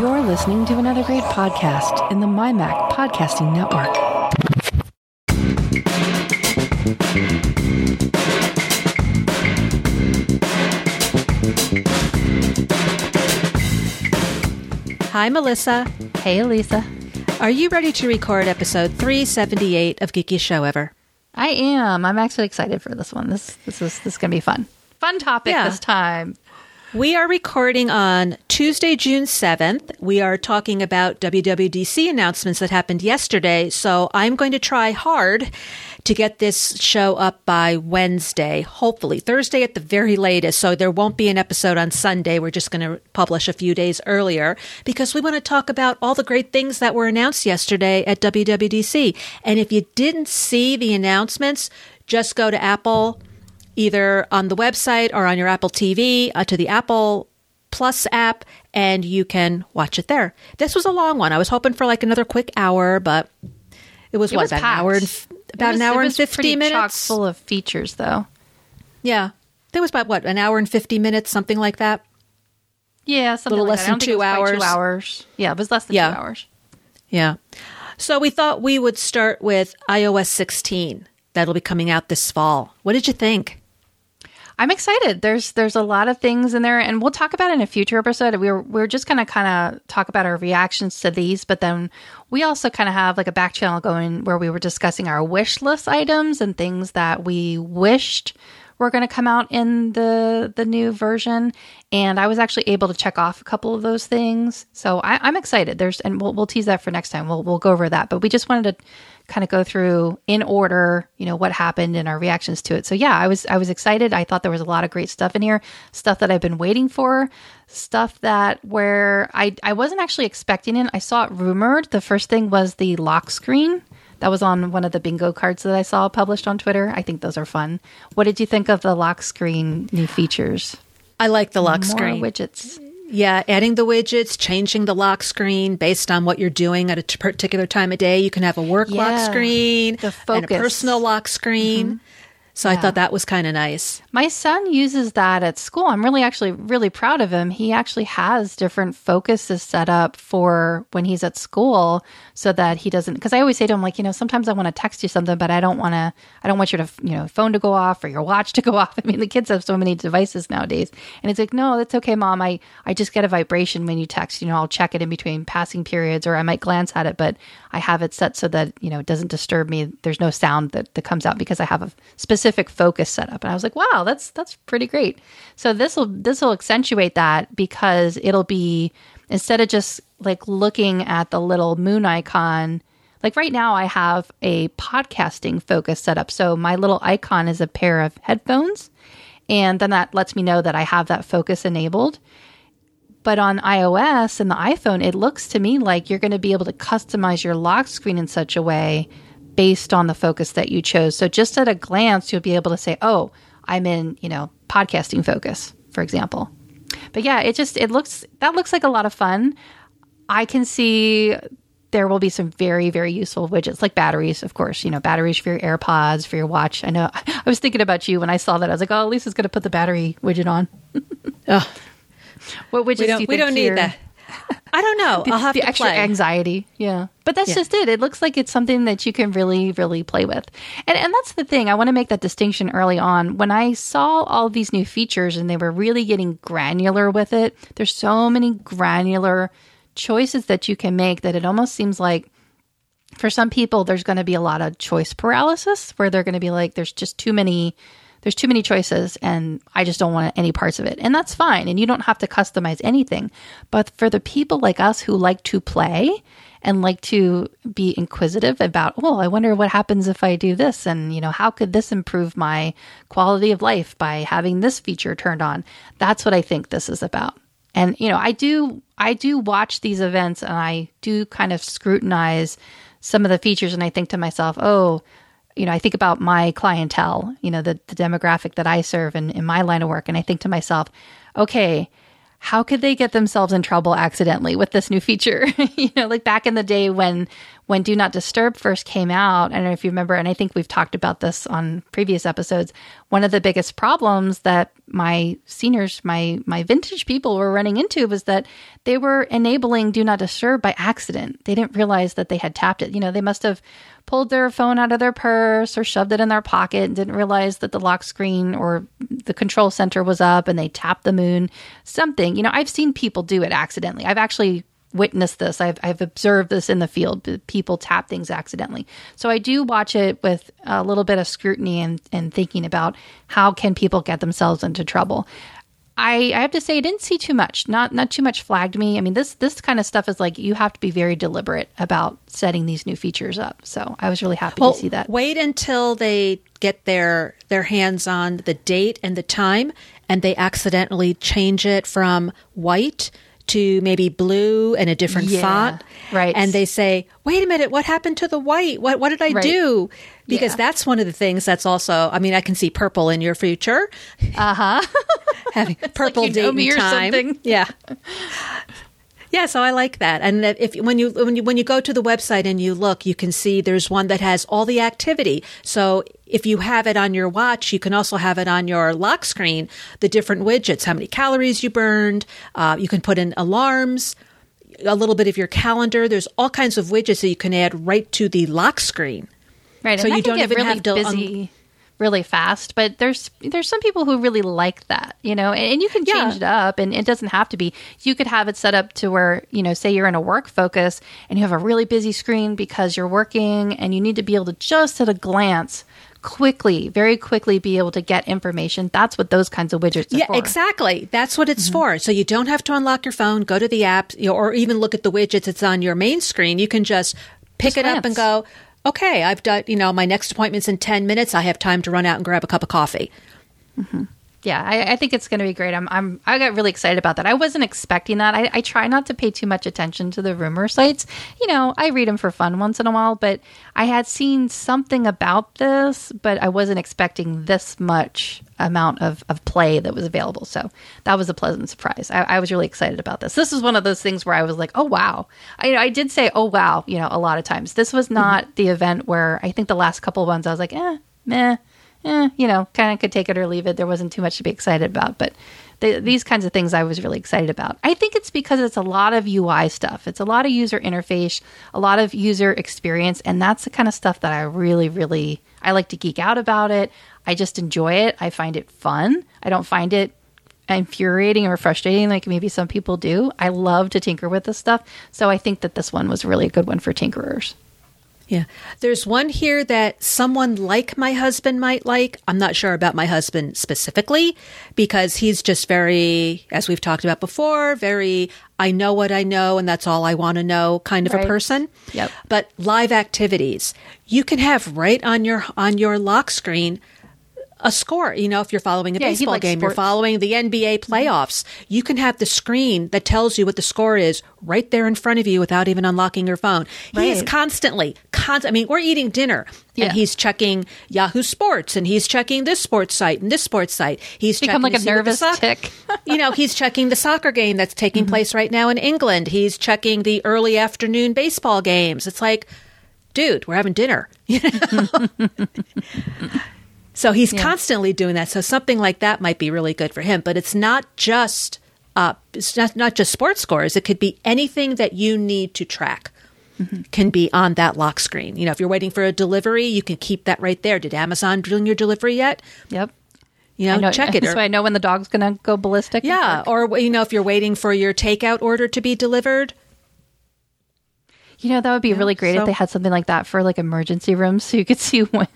You're listening to another great podcast in the MyMac Podcasting Network. Hi, Melissa. Hey, Lisa. Are you ready to record episode 378 of Geekiest Show Ever? I am. I'm actually excited for this one. This this is this is gonna be fun. Fun topic Yeah. this time. We are recording on Tuesday, June 7th. We are talking about WWDC announcements that happened yesterday. So I'm going to try hard to get this show up by Wednesday, hopefully Thursday at the very latest. So there won't be an episode on Sunday. We're just going to publish a few days earlier because we want to talk about all the great things that were announced yesterday at WWDC. And if you didn't see the announcements, just go to Apple either on the website or on your Apple TV uh, to the Apple Plus app, and you can watch it there. This was a long one. I was hoping for like another quick hour, but it was It what was about an hour and packed. about was- an hour and fifty minutes. Full of features, though. Yeah, there was about what an hour and fifty minutes, something like that. Yeah, something Little like less that. Than think it two was quite Two hours. hours. Yeah, it was less than Yeah. two hours. Yeah. So we thought we would start with iOS 16. That'll be coming out this fall. What did you think? I'm excited. There's there's a lot of things in there, and we'll talk about in a future episode. We're we are just gonna kind of talk about our reactions to these, but then we also kind of have like a back channel going where we were discussing our wish list items and things that we wished were going to come out in the the new version. And I was actually able to check off a couple of those things, so I, I'm excited. There's and we'll we'll tease that for next time. We'll we'll go over that, but we just wanted to kind of go through in order, you know, what happened and our reactions to it. So yeah, I was I was excited. I thought there was a lot of great stuff in here, stuff that I've been waiting for, stuff that where I I wasn't actually expecting it. I saw it rumored. The first thing was the lock screen. That was on one of the bingo cards that I saw published on Twitter. I think those are fun. What did you think of the lock screen new features? I like the lock More screen. widgets. Yeah, adding the widgets, changing the lock screen based on what you're doing at a t- particular time of day. You can have a work lock screen the focus. and a personal lock screen. Mm-hmm. So I thought that was kind of nice. My son uses that at school. I'm really actually really proud of him. He actually has different focuses set up for when he's at school so that he doesn't because I always say to him like, you know, sometimes I want to text you something, but I don't want to I don't want your to, you know, phone to go off or your watch to go off. I mean, the kids have so many devices nowadays. And it's like, "No, that's okay, mom. I I just get a vibration when you text. You know, I'll check it in between passing periods or I might glance at it, but I have it set so that, you know, it doesn't disturb me. There's no sound that, that comes out because I have a specific focus set up. And I was like, wow, that's that's pretty great. So this will this will accentuate that because it'll be instead of just like looking at the little moon icon, like right now I have a podcasting focus set up. So my little icon is a pair of headphones. And then that lets me know that I have that focus enabled. But on iOS and the iPhone, it looks to me like you're going to be able to customize your lock screen in such a way based on the focus that you chose. So just at a glance, you'll be able to say, "Oh, I'm in, you know, podcasting focus," for example. But yeah, it just it looks that looks like a lot of fun. I can see there will be some very very useful widgets like batteries, of course. You know, batteries for your AirPods, for your watch. I know. I was thinking about you when I saw that. I was like, "Oh, Lisa's going to put the battery widget on." Ugh, What widgets we do don't, you we don't need that. I don't know. I'll have the to extra play. anxiety. Yeah. But that's Yeah. just it. It looks like it's something that you can really, really play with. And and that's the thing. I want to make that distinction early on. When I saw all these new features and they were really getting granular with it, there's so many granular choices that you can make that it almost seems like for some people there's going to be a lot of choice paralysis where they're going to be like there's just too many there's too many choices and I just don't want any parts of it. And that's fine. And you don't have to customize anything. But for the people like us who like to play and like to be inquisitive about, oh, I wonder what happens if I do this. And, you know, how could this improve my quality of life by having this feature turned on? That's what I think this is about. And, you know, I do, I do watch these events and I do kind of scrutinize some of the features and I think to myself, oh, you know, I think about my clientele, you know, the, the demographic that I serve in, in my line of work. And I think to myself, okay, how could they get themselves in trouble accidentally with this new feature? you know, like back in the day when when Do Not Disturb first came out, I don't know if you remember, and I think we've talked about this on previous episodes. One of the biggest problems that my seniors, my my vintage people were running into was that they were enabling Do Not Disturb by accident. They didn't realize that they had tapped it. You know, they must have pulled their phone out of their purse or shoved it in their pocket and didn't realize that the lock screen or the control center was up and they tapped the moon. Something. You know, I've seen people do it accidentally. I've actually witnessed this. I've, I've observed this in the field. People tap things accidentally. So I do watch it with a little bit of scrutiny and, and thinking about how can people get themselves into trouble. I, I have to say I didn't see too much. Not not too much flagged me. I mean this this kind of stuff is like you have to be very deliberate about setting these new features up. So I was really happy well, to see that. Wait until they get their their hands on the date and the time and they accidentally change it from white to maybe blue and a different Yeah, font. right. And they say, wait a minute, what happened to the white? What, what did I Right. do? Because Yeah. that's one of the things that's also, I mean, I can see purple in your future. Uh huh. Having purple you date and time. something. Yeah. Yeah, so I like that. And if when you when you when you go to the website and you look, you can see there's one that has all the activity. So if you have it on your watch, you can also have it on your lock screen, the different widgets, how many calories you burned. Uh, you can put in alarms, a little bit of your calendar. There's all kinds of widgets that you can add right to the lock screen. Right. So you don't even really have to, um, busy really fast. But there's there's some people who really like that, you know, and, and you can change Yeah. it up and it doesn't have to be you could have it set up to where, you know, say you're in a work focus and you have a really busy screen because you're working and you need to be able to just at a glance quickly, very quickly be able to get information. That's what those kinds of widgets are Yeah, for. exactly. That's what it's mm-hmm. for. So you don't have to unlock your phone, go to the app, you know, or even look at the widgets. It's on your main screen. You can just pick Just it up and go, okay, I've done, you know, my next appointment's in 10 minutes. I have time to run out and grab a cup of coffee. Mm-hmm. yeah, I, I think it's going to be great. I'm, I'm, I got really excited about that. I wasn't expecting that. I, I try not to pay too much attention to the rumor sites. You know, I read them for fun once in a while, but I had seen something about this, but I wasn't expecting this much amount of, of play that was available. So that was a pleasant surprise. I, I was really excited about this. This is one of those things where I was like, oh, wow. I, I did say, oh, wow, you know, a lot of times. This was not the event where I think the last couple ones I was like, eh, meh eh, you know, kind of could take it or leave it. There wasn't too much to be excited about, but the, these kinds of things I was really excited about. I think it's because it's a lot of UI stuff. It's a lot of user interface, a lot of user experience, and that's the kind of stuff that I really, really I like to geek out about it. I just enjoy it. I find it fun. I don't find it infuriating or frustrating like maybe some people do. I love to tinker with this stuff, so I think that this one was really a good one for tinkerers. Yeah. There's one here that someone like my husband might like. I'm not sure about my husband specifically because he's just very, as we've talked about before, very, I know what I know and that's all I want to know kind of a person. Yep. But live activities, you can have right on your, on your lock screen a score. You know, if you're following a Yeah, baseball game, you're following the NBA playoffs, you can have the screen that tells you what the score is right there in front of you without even unlocking your phone. He is constantly, con- I mean, we're eating dinner Yeah. and he's checking Yahoo Sports and he's checking this sports site and this sports site. He's Become checking like a to see what the nervous soc- tick. you know, he's checking the soccer game that's taking Mm-hmm. place right now in England. He's checking the early afternoon baseball games. It's like, dude, we're having dinner. You know? so he's constantly doing that. So something like that might be really good for him. But it's not just uh, it's not not just sports scores. It could be anything that you need to track. Can be on that lock screen. You know, if you're waiting for a delivery, you can keep that right there. Did Amazon bring your delivery yet? Yep. You know, know, check it. So I know when the dog's going to go ballistic. Yeah, or you know, if you're waiting for your takeout order to be delivered, You know, that would be really great so- if they had something like that for like emergency rooms so you could see when,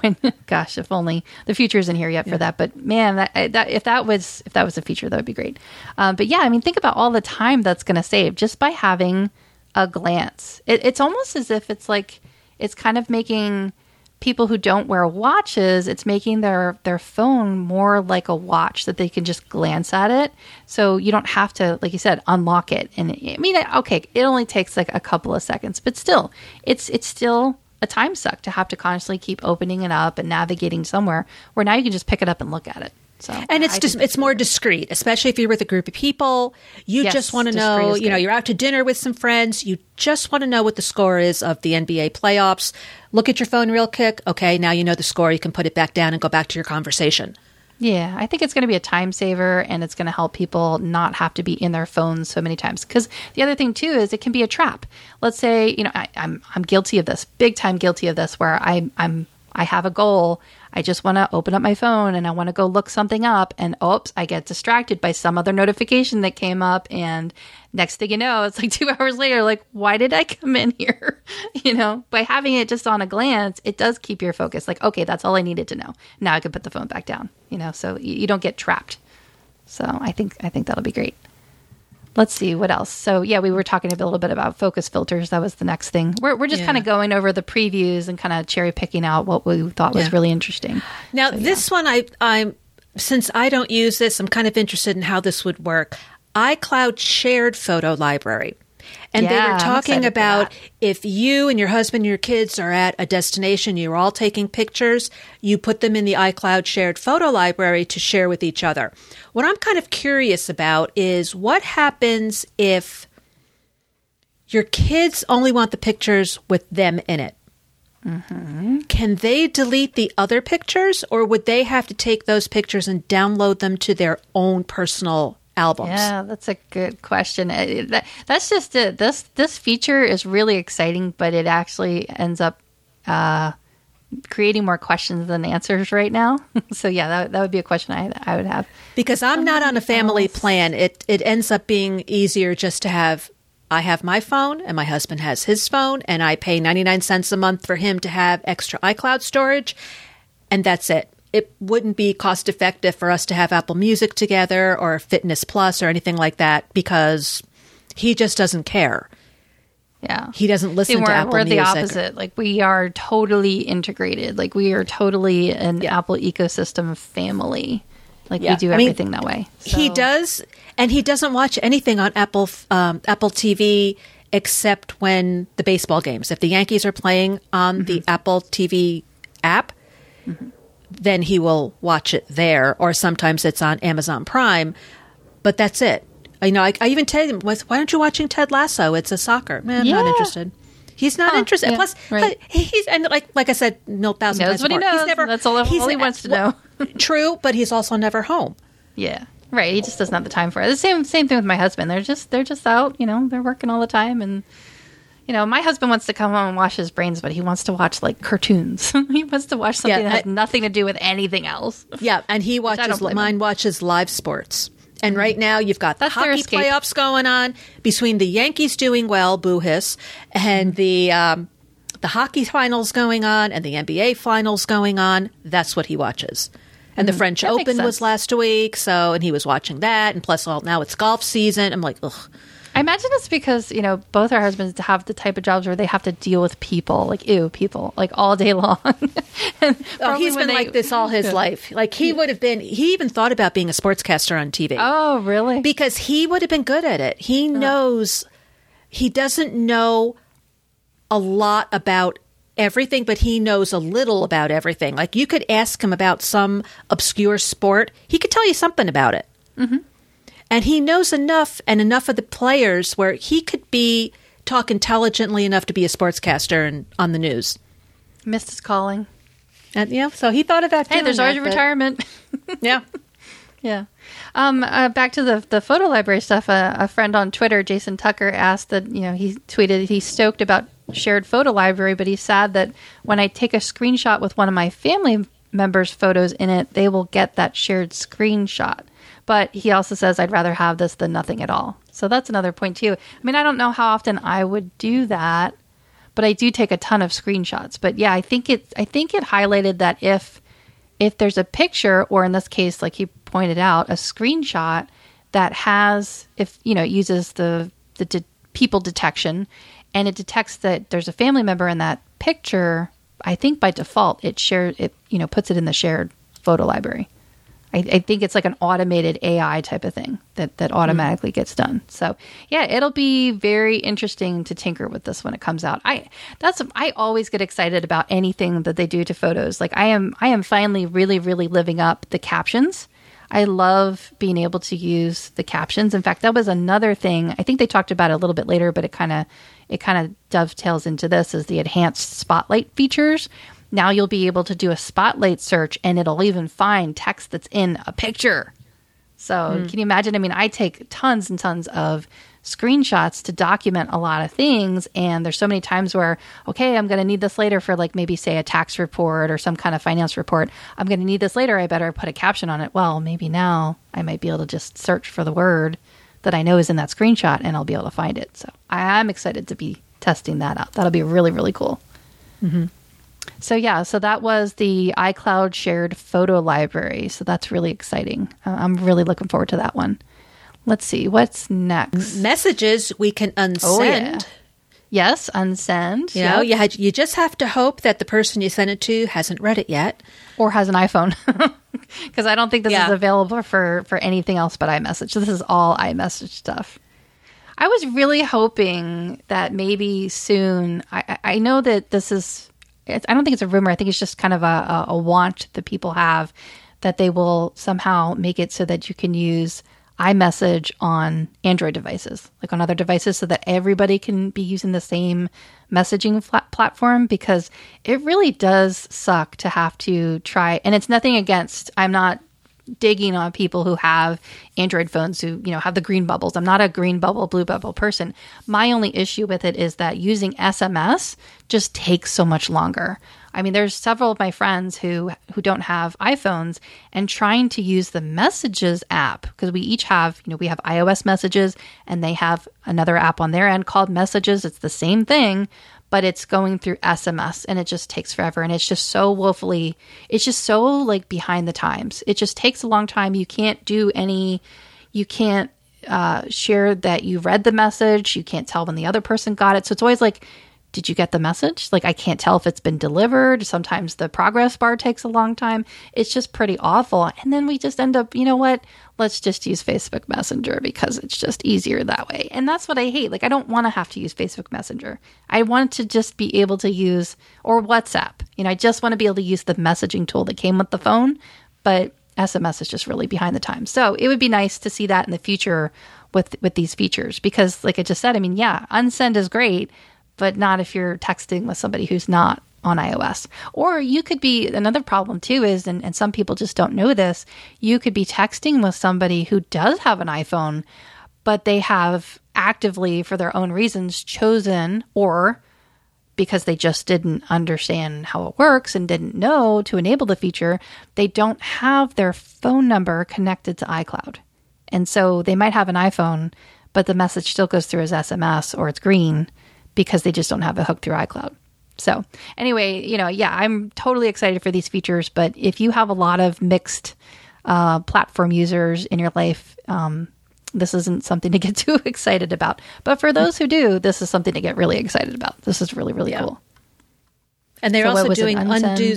when gosh, if only the future isn't here yet for that. But man, that, that if that was if that was a feature, that would be great. Um, but yeah, I mean, think about all the time that's going to save just by having a glance. It, it's almost as if it's like it's kind of making people who don't wear watches, it's making their their phone more like a watch that they can just glance at it. So you don't have to, like you said, unlock it. And I mean, okay, it only takes like a couple of seconds, but still, it's it's still a time suck to have to constantly keep opening it up and navigating somewhere where now you can just pick it up and look at it. So And it's I just it's more discreet, especially if you're with a group of people. You Yes, just want to know, you know, you're out to dinner with some friends. You just want to know what the score is of the NBA playoffs. Look at your phone real quick. Okay, now you know the score. You can put it back down and go back to your conversation. Yeah, I think it's going to be a time saver and it's going to help people not have to be in their phones so many times. Because the other thing too is it can be a trap. Let's say you know I, I'm I'm guilty of this, big time guilty of this, where I I'm I have a goal. I just want to open up my phone and I want to go look something up, and oops, I get distracted by some other notification that came up, and next thing you know, it's like two hours later, like why did I come in here? you know, by having it just on a glance, it does keep your focus. Like okay, that's all I needed to know. Now I can put the phone back down. You know, so you, don't get trapped. So I think I think that'll be great. Let's see what else. So yeah, we were talking a little bit about focus filters. That was the next thing. We're we're just Yeah. kind of going over the previews and kind of cherry picking out what we thought was Yeah. really interesting. Now, So, yeah. this one, I, I'm since I don't use this, I'm kind of interested in how this would work. iCloud shared photo library. And they were talking about if you and your husband and your kids are at a destination, you're all taking pictures, you put them in the iCloud shared photo library to share with each other. What I'm kind of curious about is what happens if your kids only want the pictures with them in it? Can they delete the other pictures, or would they have to take those pictures and download them to their own personal albums? Yeah, that's a good question. Uh, that- That's just it. This this feature is really exciting, but it actually ends up uh, creating more questions than answers right now. so yeah, that, that would be a question I I would have. Because I'm not on a family else. plan. It it ends up being easier just to have I have my phone and my husband has his phone and I pay 99 cents a month for him to have extra iCloud storage and that's it. It wouldn't be cost effective for us to have Apple Music together or Fitness Plus or anything like that because he just doesn't care. Yeah. He doesn't listen See, to Apple we're the Music. opposite. Like we are totally integrated. Like we are totally an Apple ecosystem family. Like Yeah. we do I mean, everything that way. He does, and he doesn't watch anything on Apple um, Apple TV except when the baseball games. If the Yankees are playing on Mm-hmm. the Apple TV app, then he will watch it there, or sometimes it's on Amazon Prime. But that's it. You know, I, I even tell him, "Why aren't you watching Ted Lasso? It's a soccer. Man, I'm not interested." He's not Huh, interested. yeah, Plus, right. he's and like like I said, no thousand knows times what he more. He's knows. never. That's all- all he wants to know. true, but he's also never home. Yeah. Right. He just doesn't have the time for it. The same same thing with my husband. They're just they're just out, you know, they're working all the time and you know, my husband wants to come home and wash his brains, but he wants to watch like cartoons. he wants to watch something Yeah, that has nothing to do with anything else. Yeah, and he watches. don't him. Mine watches live sports. And right now, you've got the That's hockey playoffs going on between the Yankees doing well, boo hiss, and the um, the hockey finals going on and the NBA finals going on. That's what he watches. And the French Mm-hmm. That Open was last week, so and he was watching that. And plus, all now it's golf season. I'm like, ugh. I imagine it's because, you know, both our husbands have the type of jobs where they have to deal with people, like ew, people, like all day long. And Oh, he's been they- like this all his life. Like he would have been. He even thought about being a sportscaster on TV. Oh, really? because he would have been good at it. He knows he doesn't know a lot about everything, but he knows a little about everything. Like you could ask him about some obscure sport, he could tell you something about it. Mm-hmm. And he knows enough and enough of the players where he could be talk intelligently enough to be a sportscaster and on the news. Missed his calling. And yeah, so he thought about Hey, there's always a retirement. Yeah. Yeah. Um, uh, back to the the photo library stuff. Uh, a friend on Twitter, Jason Tucker, asked that you know he tweeted he's stoked about shared photo library, but he's sad that when I take a screenshot with one of my family members' photos in it, they will get that shared screenshot. But he also says I'd rather have this than nothing at all. So that's another point too. I mean, I don't know how often I would do that, but I do take a ton of screenshots. But yeah, I think it I think it highlighted that if if there's a picture or in this case like he pointed out a screenshot that has if you know it uses the the de- people detection and it detects that there's a family member in that picture i think by default it shares it you know puts it in the shared photo library I, I think it's like an automated AI type of thing that, that hmm. automatically gets done. So yeah, it'll be very interesting to tinker with this when it comes out. I that's I always get excited about anything that they do to photos. Like I am I am finally really really living up the captions. I love being able to use the captions. In fact, that was another thing. I think they talked about it a little bit later, but it kind of it kind of dovetails into this is the enhanced spotlight features. Now you'll be able to do a spotlight search and it'll even find text that's in a picture. So, mm. can you imagine? I mean, I take tons and tons of screenshots to document a lot of things. And there's so many times where, okay, I'm going to need this later for like maybe say a tax report or some kind of finance report. I'm going to need this later. I better put a caption on it. Well, maybe now I might be able to just search for the word that I know is in that screenshot and I'll be able to find it. So I'm excited to be testing that out. That'll be really, really cool. Mm-hmm. So, yeah, so that was the iCloud shared photo library. So that's really exciting. Uh, I'm really looking forward to that one. Let's see, what's next? Messages we can oh, unsend. Oh, yeah. Yes, unsend. You know, you, had, you just have to hope that the person you sent it to hasn't read it yet. Or has an iPhone. Because I don't think this yeah. is available for, for anything else but iMessage. This is all iMessage stuff. I was really hoping that maybe soon, I, I know that this is, I don't think it's a rumor. I think it's just kind of a, a, a want that people have that they will somehow make it so that you can use iMessage on Android devices, like on other devices, so that everybody can be using the same messaging flat platform because it really does suck to have to try. And it's nothing against, I'm not digging on people who have Android phones who, you know, have the green bubbles. I'm not a green bubble, blue bubble person. My only issue with it is that using SMS just takes so much longer. I mean, there's several of my friends who who don't have iPhones and trying to use the Messages app because we each have, you know, we have iOS Messages and they have another app on their end called Messages. It's the same thing, but it's going through SMS and it just takes forever and it's just so woefully it's just so like behind the times. It just takes a long time. You can't do any you can't uh, share that you read the message. You can't tell when the other person got it. So it's always like did you get the message? Like, I can't tell if it's been delivered. Sometimes the progress bar takes a long time. It's just pretty awful. And then we just end up, you know what? Let's just use Facebook Messenger because it's just easier that way. And that's what I hate. Like, I don't want to have to use Facebook Messenger. I want to just be able to use, or WhatsApp. You know, I just want to be able to use the messaging tool that came with the phone. But SMS is just really behind the times. So it would be nice to see that in the future with with these features because like I just said, I mean, yeah, unsend is great, but not if you're texting with somebody who's not on iOS. Or you could be another problem too is, and, and some people just don't know this, you could be texting with somebody who does have an iPhone, but they have actively, for their own reasons, chosen or because they just didn't understand how it works and didn't know to enable the feature, they don't have their phone number connected to iCloud. And so they might have an iPhone, but the message still goes through as SMS or it's green because they just don't have a hook through iCloud. So, anyway, you know, yeah, I'm totally excited for these features. But if you have a lot of mixed uh, platform users in your life, um, this isn't something to get too excited about. But for those who do, this is something to get really excited about. This is really, really yeah. cool. And they're so also doing undo,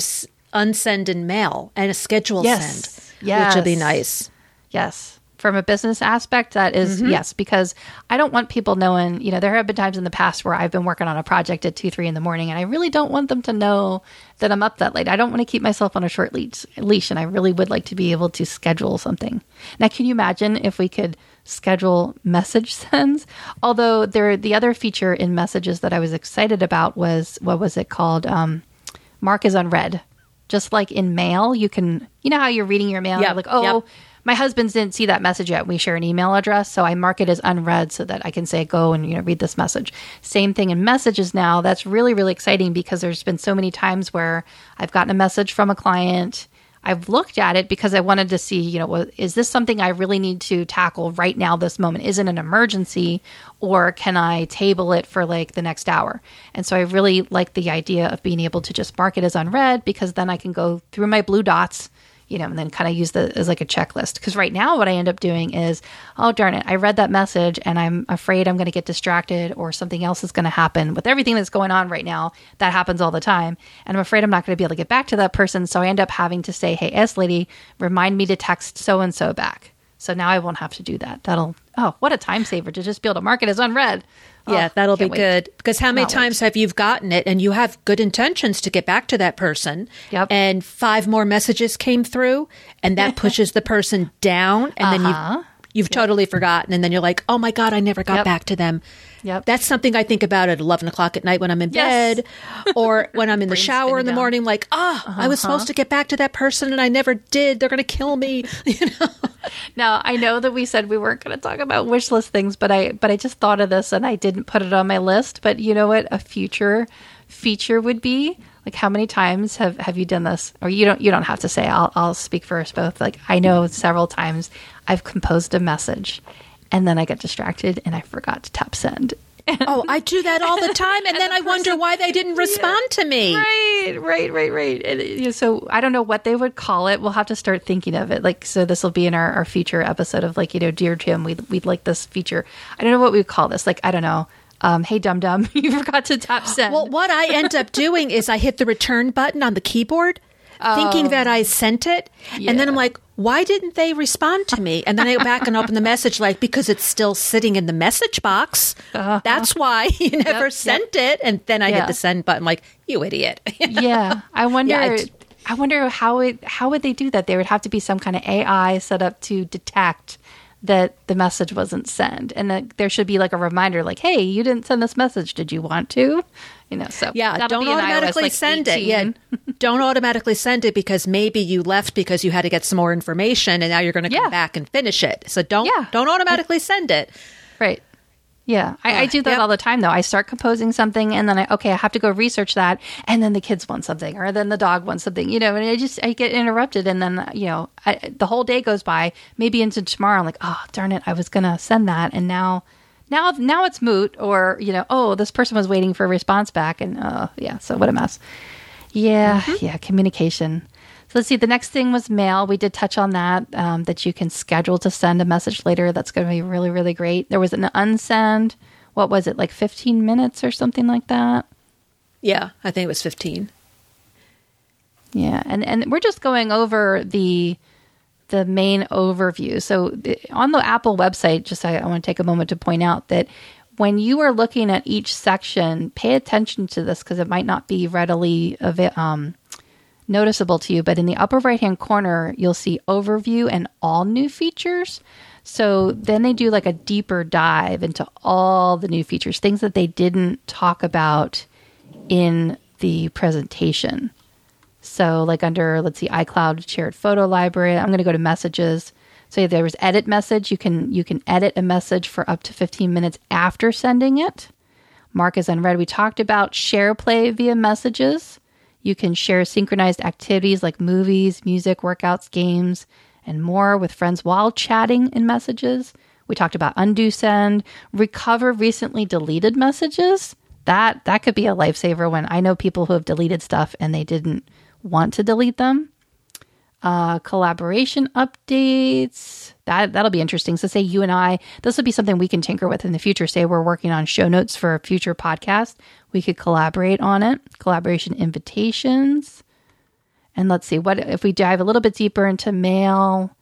unsend and mail and a schedule yes. send, yes. which will be nice. Yes from a business aspect, that is, mm-hmm. yes, because I don't want people knowing, you know, there have been times in the past where I've been working on a project at two, three in the morning, and I really don't want them to know that I'm up that late. I don't want to keep myself on a short leash, leash, and I really would like to be able to schedule something. Now, can you imagine if we could schedule message sends? Although there, the other feature in messages that I was excited about was what was it called? Um, Mark is unread. Just like in mail, you can, you know how you're reading your mail, yep. like, oh, yep my husband's didn't see that message yet. We share an email address, so I mark it as unread so that I can say go and you know read this message. Same thing in messages now. That's really really exciting because there's been so many times where I've gotten a message from a client. I've looked at it because I wanted to see, you know, is this something I really need to tackle right now, this moment? Is it an emergency or can I table it for like the next hour? And so I really like the idea of being able to just mark it as unread because then I can go through my blue dots you know, and then kind of use the as like a checklist. Because right now, what I end up doing is, oh darn it, I read that message and I'm afraid I'm going to get distracted or something else is going to happen with everything that's going on right now. That happens all the time, and I'm afraid I'm not going to be able to get back to that person. So I end up having to say, hey, S lady, remind me to text so and so back. So now I won't have to do that. That'll oh, what a time saver to just be able to mark it as unread. Yeah, Oh, that'll be wait. good. Because how many wait. times have you gotten it and you have good intentions to get back to that person? Yep. And five more messages came through and that pushes the person down and then Uh-huh. You've, you've totally forgotten. And then you're like, oh my God, I never got Yep. back to them. Yep. That's something I think about at 11 o'clock at night when I'm in Yes. bed or when I'm in the shower in the down. morning, like, ah, I was supposed to get back to that person and I never did. They're going to kill me. You know? Now I know that we said we weren't going to talk about wish list things, but I but I just thought of this and I didn't put it on my list. But you know what? A future feature would be like how many times have have you done this? Or you don't you don't have to say. I'll I'll speak first both. Like I know several times I've composed a message, and then I get distracted and I forgot to tap send. oh, I do that all the time. And then I wonder why they didn't respond to me. Right, right, right, right. And, you know, so I don't know what they would call it. We'll have to start thinking of it. Like, so this will be in our, our future episode of like, you know, dear Tim, we'd, we'd like this feature. I don't know what we'd call this. Like, I don't know. Um, hey, dum dum, you forgot to tap send. Well, what I end up doing is I hit the return button on the keyboard, thinking that I sent it, and then I'm like, why didn't they respond to me? And then I go back and open the message, like because it's still sitting in the message box. That's why you never Uh-huh. yep. sent it. And then I hit the send button, like you idiot. yeah, I wonder. Yeah, I I, d- wonder how it how would they do that? There would have to be some kind of AI set up to detect that the message wasn't sent, and that there should be like a reminder, like, "Hey, you didn't send this message. Did you want to?" You know, so Yeah, don't in iOS, automatically like, send it. Yeah, don't automatically send it because maybe you left because you had to get some more information, and now you're going to come Yeah. back and finish it. So don't Yeah. don't automatically send it. Right. Yeah, I, I do that Yep. all the time though. I start composing something and then I okay, I have to go research that, and then the kids want something, or then the dog wants something, you know, and I just I get interrupted, and then you know I, the whole day goes by, maybe into tomorrow. I'm like, oh darn it, I was gonna send that, and now, now now it's moot, or you know, oh this person was waiting for a response back, and uh yeah, so what a mess. Yeah, yeah, communication. So let's see. The next thing was mail. We did touch on that. Um, that you can schedule to send a message later. That's going to be really, really great. There was an unsend. What was it? Like 15 minutes or something like that. Yeah, I think it was 15. Yeah, and and we're just going over the the main overview. So the, on the Apple website, just I, I want to take a moment to point out that when you are looking at each section, pay attention to this because it might not be readily available. um, noticeable to you. But in the upper right hand corner, you'll see overview and all new features. So then they do like a deeper dive into all the new features, things that they didn't talk about in the presentation. So, like under, let's see, iCloud shared photo library. I'm going to go to messages. So there was edit message. You can you can edit a message for up to 15 minutes after sending it. Mark is unread. We talked about SharePlay via messages. You can share synchronized activities like movies, music, workouts, games, and more with friends while chatting in messages. We talked about undo send, recover recently deleted messages. That that could be a lifesaver when I know people who have deleted stuff and they didn't want to delete them. Uh, collaboration updates. That that'll be interesting. So say you and I, this will be something we can tinker with in the future. Say we're working on show notes for a future podcast. We could collaborate on it. Collaboration invitations. And let's see what if we dive a little bit deeper into mail,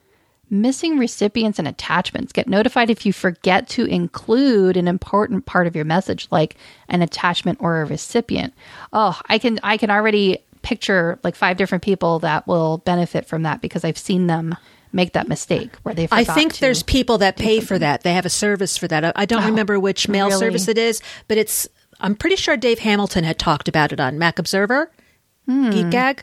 missing recipients and attachments. Get notified if you forget to include an important part of your message like an attachment or a recipient. Oh, I can I can already picture like five different people that will benefit from that because I've seen them make that mistake where they forgot. I think there's people that pay for that. They have a service for that. I- I don't oh, remember which mail really? service it is, but it's. I'm pretty sure Dave Hamilton had talked about it on Mac Observer, Hmm. Geek Gab,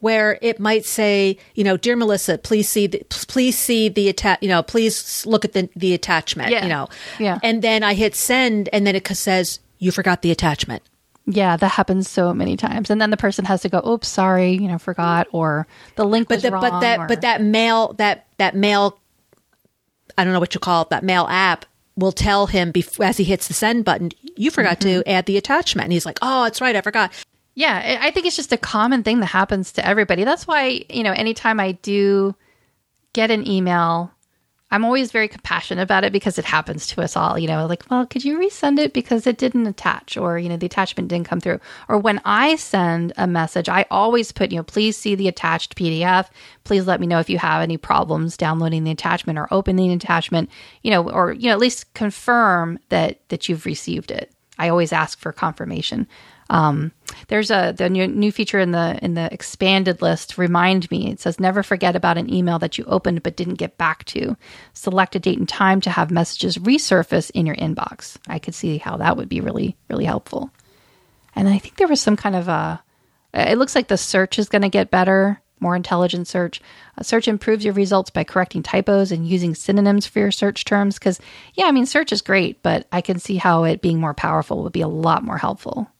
where it might say, you know, dear Melissa, please see, the, please see the attach, you know, please look at the the attachment, Yeah. you know, Yeah. and then I hit send, and then it says you forgot the attachment. Yeah, that happens so many times, and then the person has to go, "Oops, sorry, you know, forgot," or the link but was the, wrong. but that or- but that mail that that mail I don't know what you call it that mail app will tell him bef- as he hits the send button you forgot Mm-hmm. to add the attachment and he's like oh that's right I forgot Yeah, I I think it's just a common thing that happens to everybody. That's why, you know, anytime I do get an email, I'm always very compassionate about it because it happens to us all. You know, like, well, could you resend it because it didn't attach or, you know, the attachment didn't come through. Or when I send a message, I always put, you know, please see the attached PDF. Please let me know if you have any problems downloading the attachment or opening the attachment, you know, or, you know, at least confirm that that you've received it. I always ask for confirmation. Um, there's a the new, new feature in the in the expanded list. Remind me. It says never forget about an email that you opened but didn't get back to. Select a date and time to have messages resurface in your inbox. I could see how that would be really really helpful. And I think there was some kind of a. It looks like the search is going to get better more intelligent search. A search improves your results by correcting typos and using synonyms for your search terms. Because, yeah, I mean, search is great, but I can see how it being more powerful would be a lot more helpful.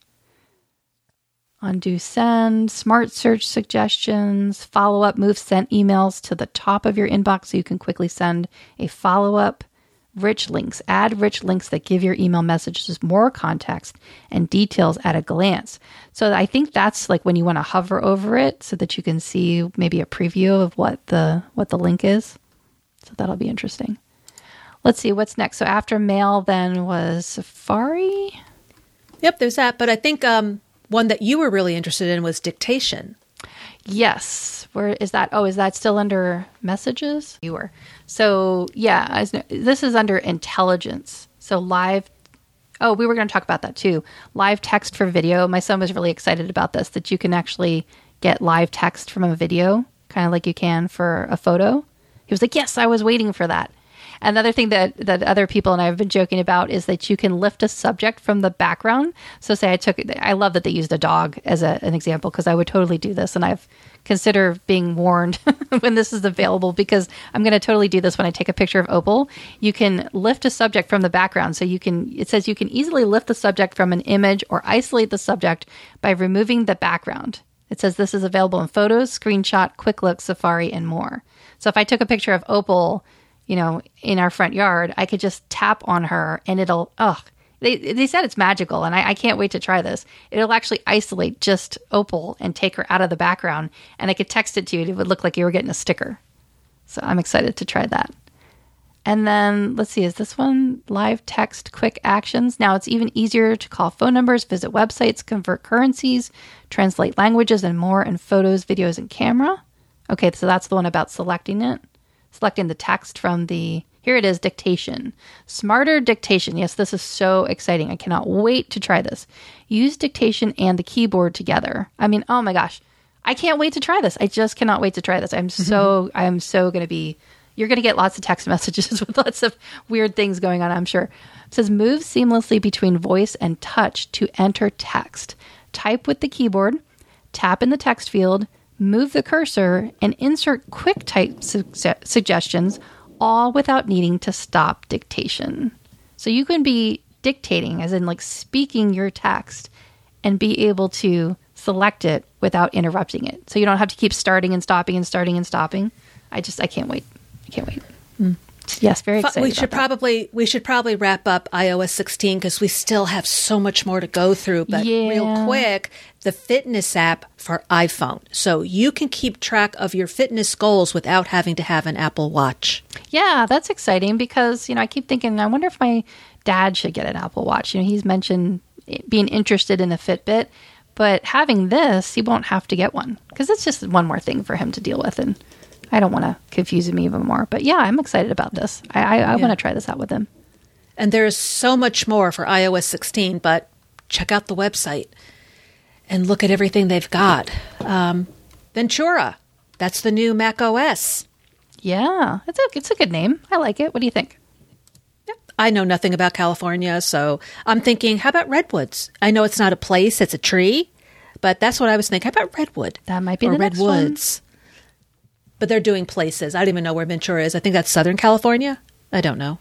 Undo send, smart search suggestions, follow up, move sent emails to the top of your inbox so you can quickly send a follow up. Rich links, add rich links that give your email messages more context and details at a glance. So I think that's like when you want to hover over it so that you can see maybe a preview of what the what the link is. So that'll be interesting. Let's see what's next. So after mail then was Safari. Yep, there's that. But I think um, one that you were really interested in was dictation. Yes. Where is that? Oh, is that still under messages? You were. So, yeah, this is under intelligence. So, live. Oh, we were going to talk about that too. Live text for video. My son was really excited about this that you can actually get live text from a video, kind of like you can for a photo. He was like, Yes, I was waiting for that. Another thing that, that other people and I have been joking about is that you can lift a subject from the background. So, say I took, I love that they used a dog as a, an example because I would totally do this. And I've consider being warned when this is available because I'm going to totally do this when I take a picture of Opal. You can lift a subject from the background. So, you can, it says you can easily lift the subject from an image or isolate the subject by removing the background. It says this is available in photos, screenshot, quick look, Safari, and more. So if I took a picture of Opal you know, in our front yard, I could just tap on her and it'll, ugh. They, they said it's magical, and I, I can't wait to try this. It'll actually isolate just Opal and take her out of the background, and I could text it to you. It would look like you were getting a sticker. So I'm excited to try that. And then let's see, is this one live text quick actions? Now it's even easier to call phone numbers, visit websites, convert currencies, translate languages, and more in photos, videos, and camera. Okay, so that's the one about selecting it selecting the text from the here it is dictation. Smarter dictation. Yes, this is so exciting. I cannot wait to try this. Use dictation and the keyboard together. I mean, oh my gosh. I can't wait to try this. I just cannot wait to try this. I'm so mm-hmm. I'm so going to be you're going to get lots of text messages with lots of weird things going on, I'm sure. It says move seamlessly between voice and touch to enter text. Type with the keyboard, tap in the text field, move the cursor, and insert quick type su- suggestions, all without needing to stop dictation. So you can be dictating, as in like speaking your text, and be able to select it without interrupting it. So you don't have to keep starting and stopping and starting and stopping. I just, I can't wait. I can't wait. Yes, very excited. We should probably we should probably wrap up iOS 16 because we still have so much more to go through. But yeah. real quick, the fitness app for iPhone, so you can keep track of your fitness goals without having to have an Apple Watch. Yeah, that's exciting because you know I keep thinking I wonder if my dad should get an Apple Watch. You know, he's mentioned being interested in a Fitbit. But having this, he won't have to get one because it's just one more thing for him to deal with. And I don't want to confuse him even more. But yeah, I'm excited about this. I, I, I yeah. want to try this out with him. And there's so much more for iOS 16, but check out the website and look at everything they've got. Um, Ventura, that's the new Mac OS. Yeah, it's a it's a good name. I like it. What do you think? I know nothing about California, so I'm thinking, how about redwoods? I know it's not a place; it's a tree, but that's what I was thinking. How about redwood? That might be or the redwoods but they're doing places. I don't even know where Ventura is. I think that's Southern California. I don't know.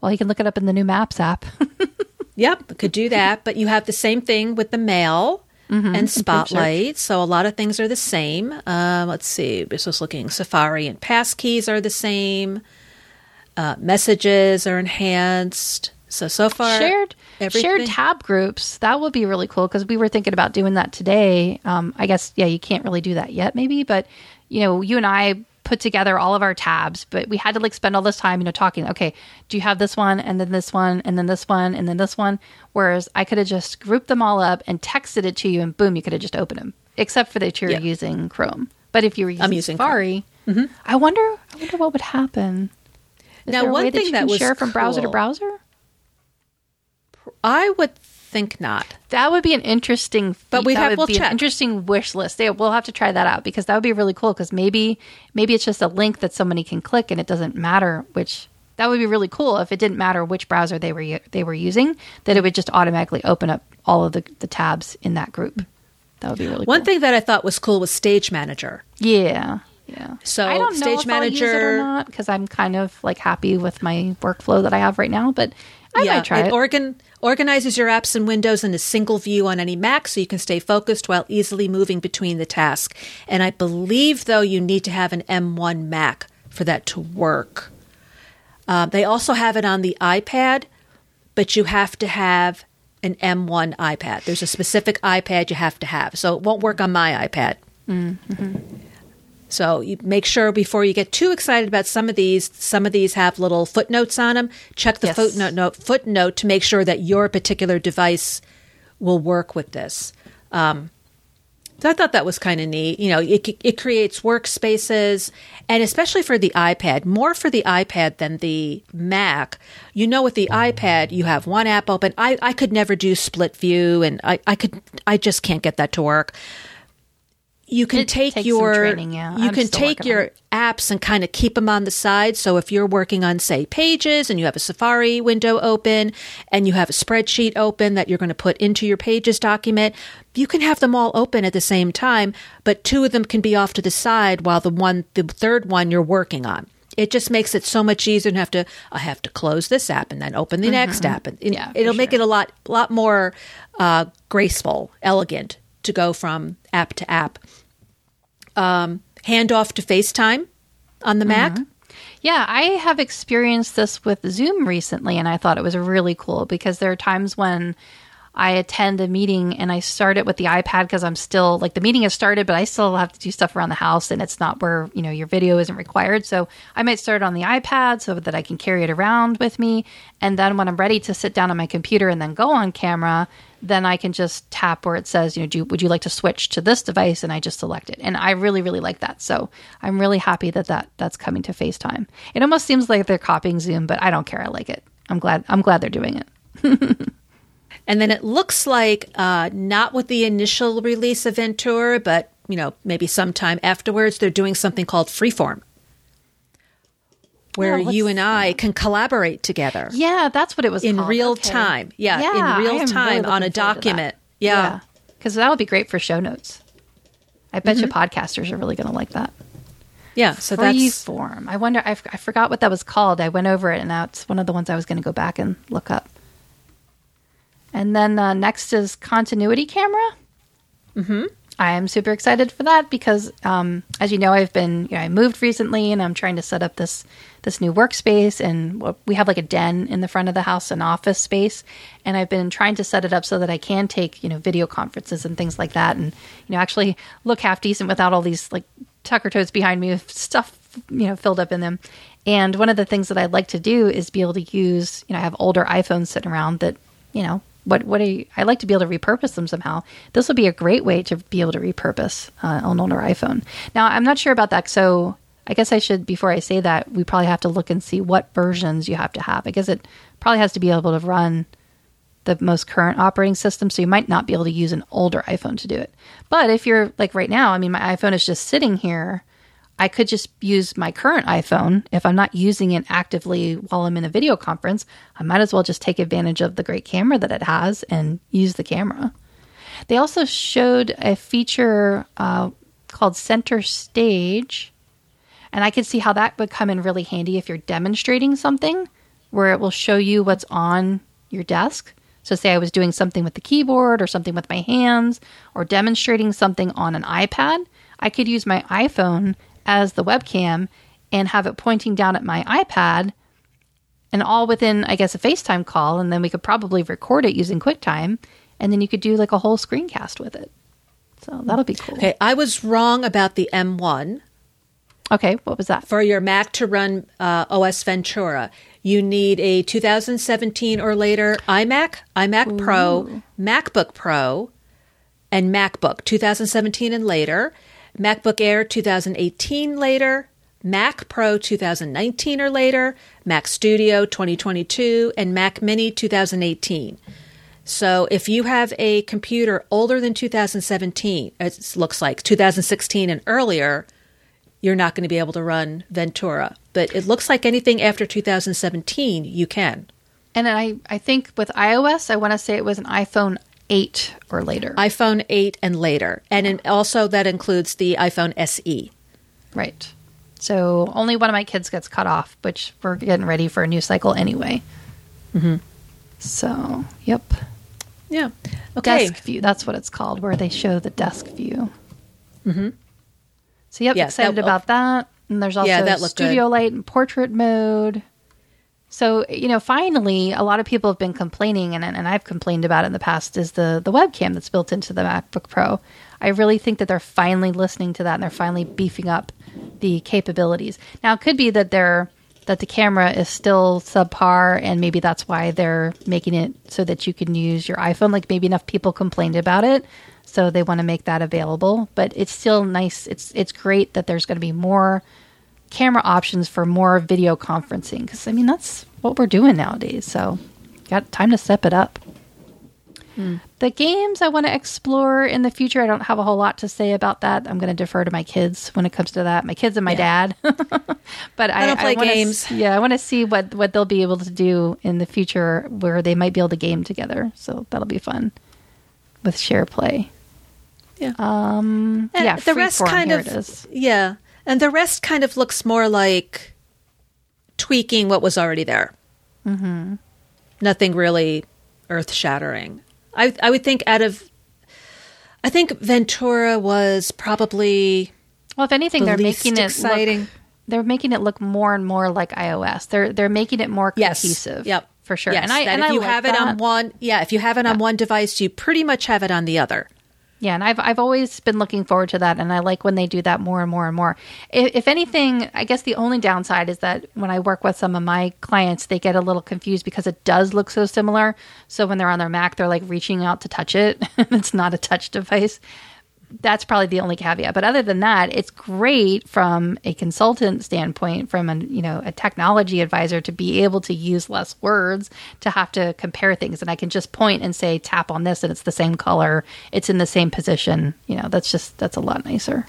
Well, you can look it up in the new Maps app. yep, could do that. But you have the same thing with the mail mm-hmm. and Spotlight. So a lot of things are the same. Uh, let's see. This was looking. Safari and Passkeys are the same. Uh, messages are enhanced. So so far, shared everything. shared tab groups that would be really cool because we were thinking about doing that today. Um, I guess yeah, you can't really do that yet, maybe, but you know, you and I put together all of our tabs, but we had to like spend all this time, you know, talking. Okay, do you have this one, and then this one, and then this one, and then this one? Whereas I could have just grouped them all up and texted it to you, and boom, you could have just opened them. Except for that you're Yeah. using Chrome. But if you were using, I'm using Safari, I wonder, I wonder what would happen. Is Now, one thing you that was share from browser to browser. I would think not. That would be an interesting, But we'd have- we'll be an check. interesting wish list. Yeah, we'll have to try that out because that would be really cool. Because maybe, maybe it's just a link that somebody can click, and it doesn't matter which. That would be really cool if it didn't matter which browser they were they were using. That it would just automatically open up all of the, the tabs in that group. That would be really cool. One cool. thing that I thought was cool was Stage Manager. Yeah. Yeah. So, I don't know Stage if I'll use it or not because I'm kind of like happy with my workflow that I have right now, but I might try it, it. Organ, organizes your apps and windows in a single view on any Mac so you can stay focused while easily moving between the tasks. And I believe, though, you need to have an M1 Mac for that to work. Uh, they also have it on the iPad, but you have to have an M1 iPad. There's a specific iPad you have to have. So it won't work on my iPad. So you make sure before you get too excited about some of these. Some of these have little footnotes on them. Check the Yes. footnote note, footnote to make sure that your particular device will work with this. Um, so I thought that was kind of neat. You know, it it creates workspaces, and especially for the iPad, more for the iPad than the Mac. You know, with the iPad, you have one app open. I I could never do split view, and I I could I just can't get that to work you can It take your training, yeah. you I'm can take your apps and kind of keep them on the side so if you're working on say pages and you have a safari window open and you have a spreadsheet open that you're going to put into your pages document you can have them all open at the same time but two of them can be off to the side while the one the third one you're working on it just makes it so much easier to have to I have to close this app and then open the next app and Mm-hmm. Yeah, it'll make sure. it a lot lot more uh, graceful elegant to go from app to app um, handoff to FaceTime on the Mac. Yeah, I have experienced this with Zoom recently, and I thought it was really cool because there are times when I attend a meeting and I start it with the iPad because I'm still like the meeting has started, but I still have to do stuff around the house and it's not where, you know, your video isn't required. So I might start it on the iPad so that I can carry it around with me. And then when I'm ready to sit down on my computer and then go on camera, then I can just tap where it says, you know, do, would you like to switch to this device? And I just select it. And I really, really like that. So I'm really happy that, that that's coming to FaceTime. It almost seems like they're copying Zoom, but I don't care. I like it. I'm glad, I'm glad they're doing it. And then it looks like uh, not with the initial release of Ventura, but you know maybe sometime afterwards, they're doing something called Freeform, where what's you and I can collaborate together. Yeah, that's what it was In called. real Okay. time. Yeah, in real am really time on a looking forward to that. document. Yeah. because that would be great for show notes. I bet you Mm-hmm. podcasters are really going to like that. Yeah, so Free that's form. I wonder. I, f- I forgot what that was called. I went over it, and it's one of the ones I was going to go back and look up. And then uh, next is continuity camera. Mm-hmm. I am super excited for that because, um, as you know, I've been you know, I moved recently, and I'm trying to set up this this new workspace, and we have like a den in the front of the house, an office space, and I've been trying to set it up so that I can take you know video conferences and things like that, and you know actually look half decent without all these like tucker totes behind me with stuff you know filled up in them. And one of the things that I'd like to do is be able to use you know I have older iPhones sitting around that you know what what you, I like to be able to repurpose them somehow. This would be a great way to be able to repurpose uh, an older iPhone. Now I'm not sure about that, so I guess I should before I say that we probably have to look and see what versions you have to have. I guess it probably has to be able to run the most current operating system, so you might not be able to use an older iPhone to do it. But if you're like right now, I mean, my iPhone is just sitting here. I could just use my current iPhone. If I'm not using it actively while I'm in a video conference, I might as well just take advantage of the great camera that it has and use the camera. They also showed a feature uh, called Center Stage, and I could see how that would come in really handy if you're demonstrating something where it will show you what's on your desk. So, say I was doing something with the keyboard or something with my hands or demonstrating something on an iPad, I could use my iPhone as the webcam and have it pointing down at my iPad and all within, I guess, a FaceTime call. And then we could probably record it using QuickTime. And then you could do like a whole screencast with it. So that'll be cool. okay. I was wrong about the M1. Okay, what was that? For your Mac to run uh, OS Ventura, you need a 2017 or later iMac, iMac Pro, MacBook Pro, and MacBook 2017 and later, MacBook Air 2018 later, Mac Pro 2019 or later, Mac Studio 2022, and Mac Mini 2018. So if you have a computer older than 2017, it looks like 2016 and earlier, you're not going to be able to run Ventura. But it looks like anything after 2017, you can. And I, I think with iOS, I want to say it was an iPhone 8 or later. iPhone 8 and later. And in, also that includes the iPhone. SE. right. So only one of my kids gets cut off, which we're getting ready for a new cycle anyway. Mm-hmm. So, yep. Yeah. Okay. Desk view. That's what it's called, where they show the desk view. Mm-hmm. So, yep, Yes, excited that- about that. And there's also Yeah, studio good. light and portrait mode. So, you know, finally, a lot of people have been complaining, and, and I've complained about it in the past, is the, the webcam that's built into the MacBook Pro. I really think that they're finally listening to that and they're finally beefing up the capabilities. Now, it could be that they're that the camera is still subpar, and maybe that's why they're making it so that you can use your iPhone. Like maybe enough people complained about it, so they want to make that available. But it's still nice. It's it's great that there's going to be more camera options for more video conferencing because I mean that's what we're doing nowadays. So got time to step it up. The games I want to explore in the future, I don't have a whole lot to say about that. I'm going to defer to my kids when it comes to that. My kids and my dad. but I, don't play wanna games. yeah, I want to see what what they'll be able to do in the future where they might be able to game together. So that'll be fun with SharePlay. Yeah. Um, And yeah, the rest kind of yeah, and the rest kind of looks more like tweaking what was already there. Mm-hmm. Nothing really earth shattering. I I would think out of, I think Ventura was probably Well, if anything, the they're making it exciting. Look, they're making it look more and more like iOS. They're they're making it more yes, cohesive. Yep, for sure. Yes, and I and if I you like have it on one, yeah, if you have it on one device, you pretty much have it on the other. Yeah, and I've I've always been looking forward to that, and I like when they do that more and more and more. If, if anything, I guess the only downside is that when I work with some of my clients, they get a little confused because it does look so similar. So when they're on their Mac, they're like reaching out to touch it. it's not a touch device. That's probably the only caveat. But other than that, it's great from a consultant standpoint, from a you know a technology advisor to be able to use less words to have to compare things, and I can just point and say tap on this, and it's the same color, it's in the same position. You know, that's just that's a lot nicer.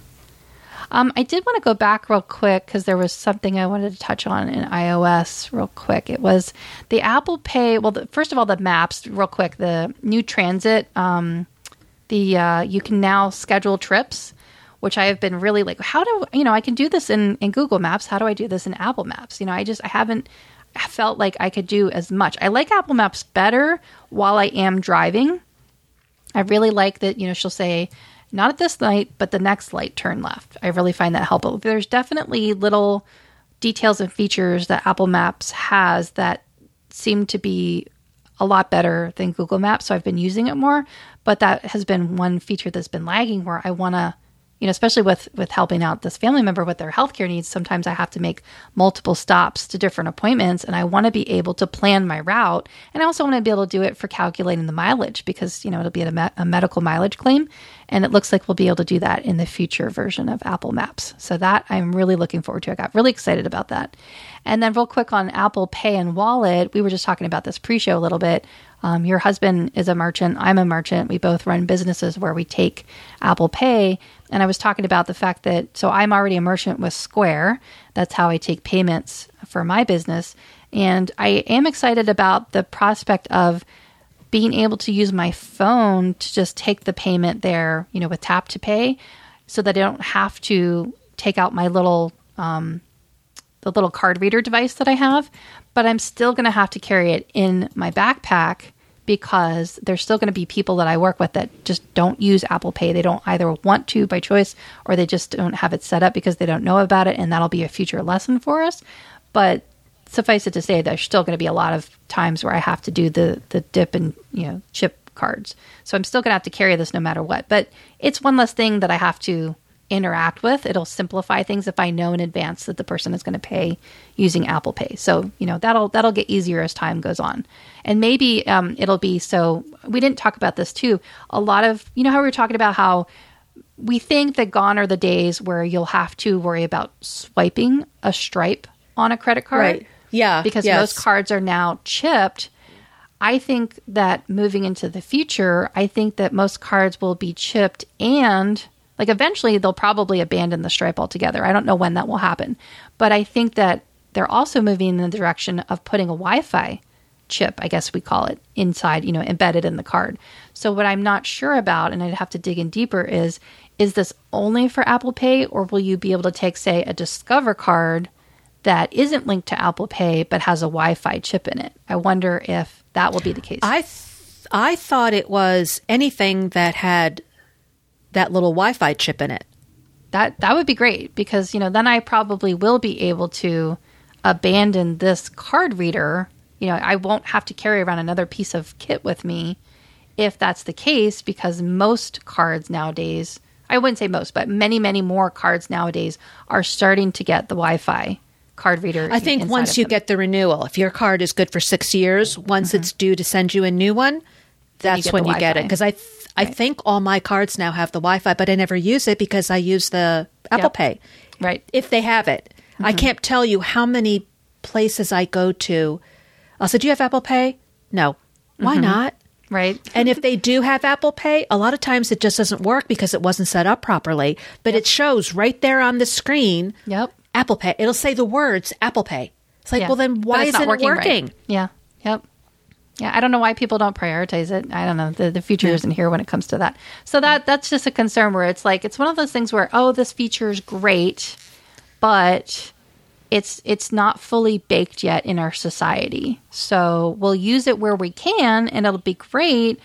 Um, I did want to go back real quick because there was something I wanted to touch on in iOS real quick. It was the Apple Pay. Well, the, first of all, the maps, real quick. The new transit. Um, the uh, you can now schedule trips, which I have been really like. How do you know? I can do this in in Google Maps. How do I do this in Apple Maps? You know, I just I haven't felt like I could do as much. I like Apple Maps better while I am driving. I really like that, you know, she'll say, not at this light, but the next light, turn left. I really find that helpful. There's definitely little details and features that Apple Maps has that seem to be a lot better than Google Maps. So I've been using it more, but that has been one feature that's been lagging where I want to you know, especially with with helping out this family member with their healthcare needs, sometimes I have to make multiple stops to different appointments, and I want to be able to plan my route, and I also want to be able to do it for calculating the mileage because you know it'll be a, me- a medical mileage claim, and it looks like we'll be able to do that in the future version of Apple Maps. So that I'm really looking forward to. I got really excited about that. And then real quick on Apple Pay and Wallet, we were just talking about this pre-show a little bit. Um, your husband is a merchant. I'm a merchant. We both run businesses where we take Apple Pay. And I was talking about the fact that, so I'm already a merchant with Square. That's how I take payments for my business. And I am excited about the prospect of being able to use my phone to just take the payment there, you know, with tap to pay so that I don't have to take out my little um, the little card reader device that I have, but I'm still going to have to carry it in my backpack because there's still going to be people that I work with that just don't use Apple Pay. They don't either want to by choice or they just don't have it set up because they don't know about it. And that'll be a future lesson for us. But suffice it to say, there's still going to be a lot of times where I have to do the, the dip and, you know, chip cards. So I'm still going to have to carry this no matter what. But it's one less thing that I have to interact with. It'll simplify things if I know in advance that the person is going to pay using Apple Pay. So you know that'll that'll get easier as time goes on, and maybe um, it'll be so. We didn't talk about this too. A lot of you know how we were talking about how we think that gone are the days where you'll have to worry about swiping a stripe on a credit card. Right. Yeah. Because yes. most cards are now chipped. I think that moving into the future, I think that most cards will be chipped and like eventually they'll probably abandon the stripe altogether. I don't know when that will happen. But I think that they're also moving in the direction of putting a Wi Fi chip, I guess we call it, inside, you know, embedded in the card. So what I'm not sure about, and I'd have to dig in deeper, is is this only for Apple Pay or will you be able to take, say, a Discover card that isn't linked to Apple Pay but has a Wi Fi chip in it? I wonder if that will be the case. I th- I thought it was anything that had that little Wi-Fi chip in it. That that would be great because you know then I probably will be able to abandon this card reader. You know, I won't have to carry around another piece of kit with me if that's the case because most cards nowadays, I wouldn't say most, but many many more cards nowadays are starting to get the Wi-Fi card reader. I think once you them. get the renewal, if your card is good for six years, once mm-hmm. it's due to send you a new one, that's get when you get it. Because I, I think all my cards now have the Wi-Fi, but I never use it because I use the Apple Yep. Pay. right, If they have it, I can't tell you how many places I go to. I'll say, "Do you have Apple Pay?" No. Why not? right, And if they do have Apple Pay, a lot of times it just doesn't work because it wasn't set up properly. But it shows right there on the screen. Yep. Apple Pay. It'll say the words Apple Pay. It's like, Yeah. well, then why isn't it working? right. Yeah. Yep. Yeah, I don't know why people don't prioritize it. I don't know. The the future isn't here when it comes to that. So that that's just a concern where it's like it's one of those things where oh, this feature is great, but it's it's not fully baked yet in our society. So we'll use it where we can and it'll be great,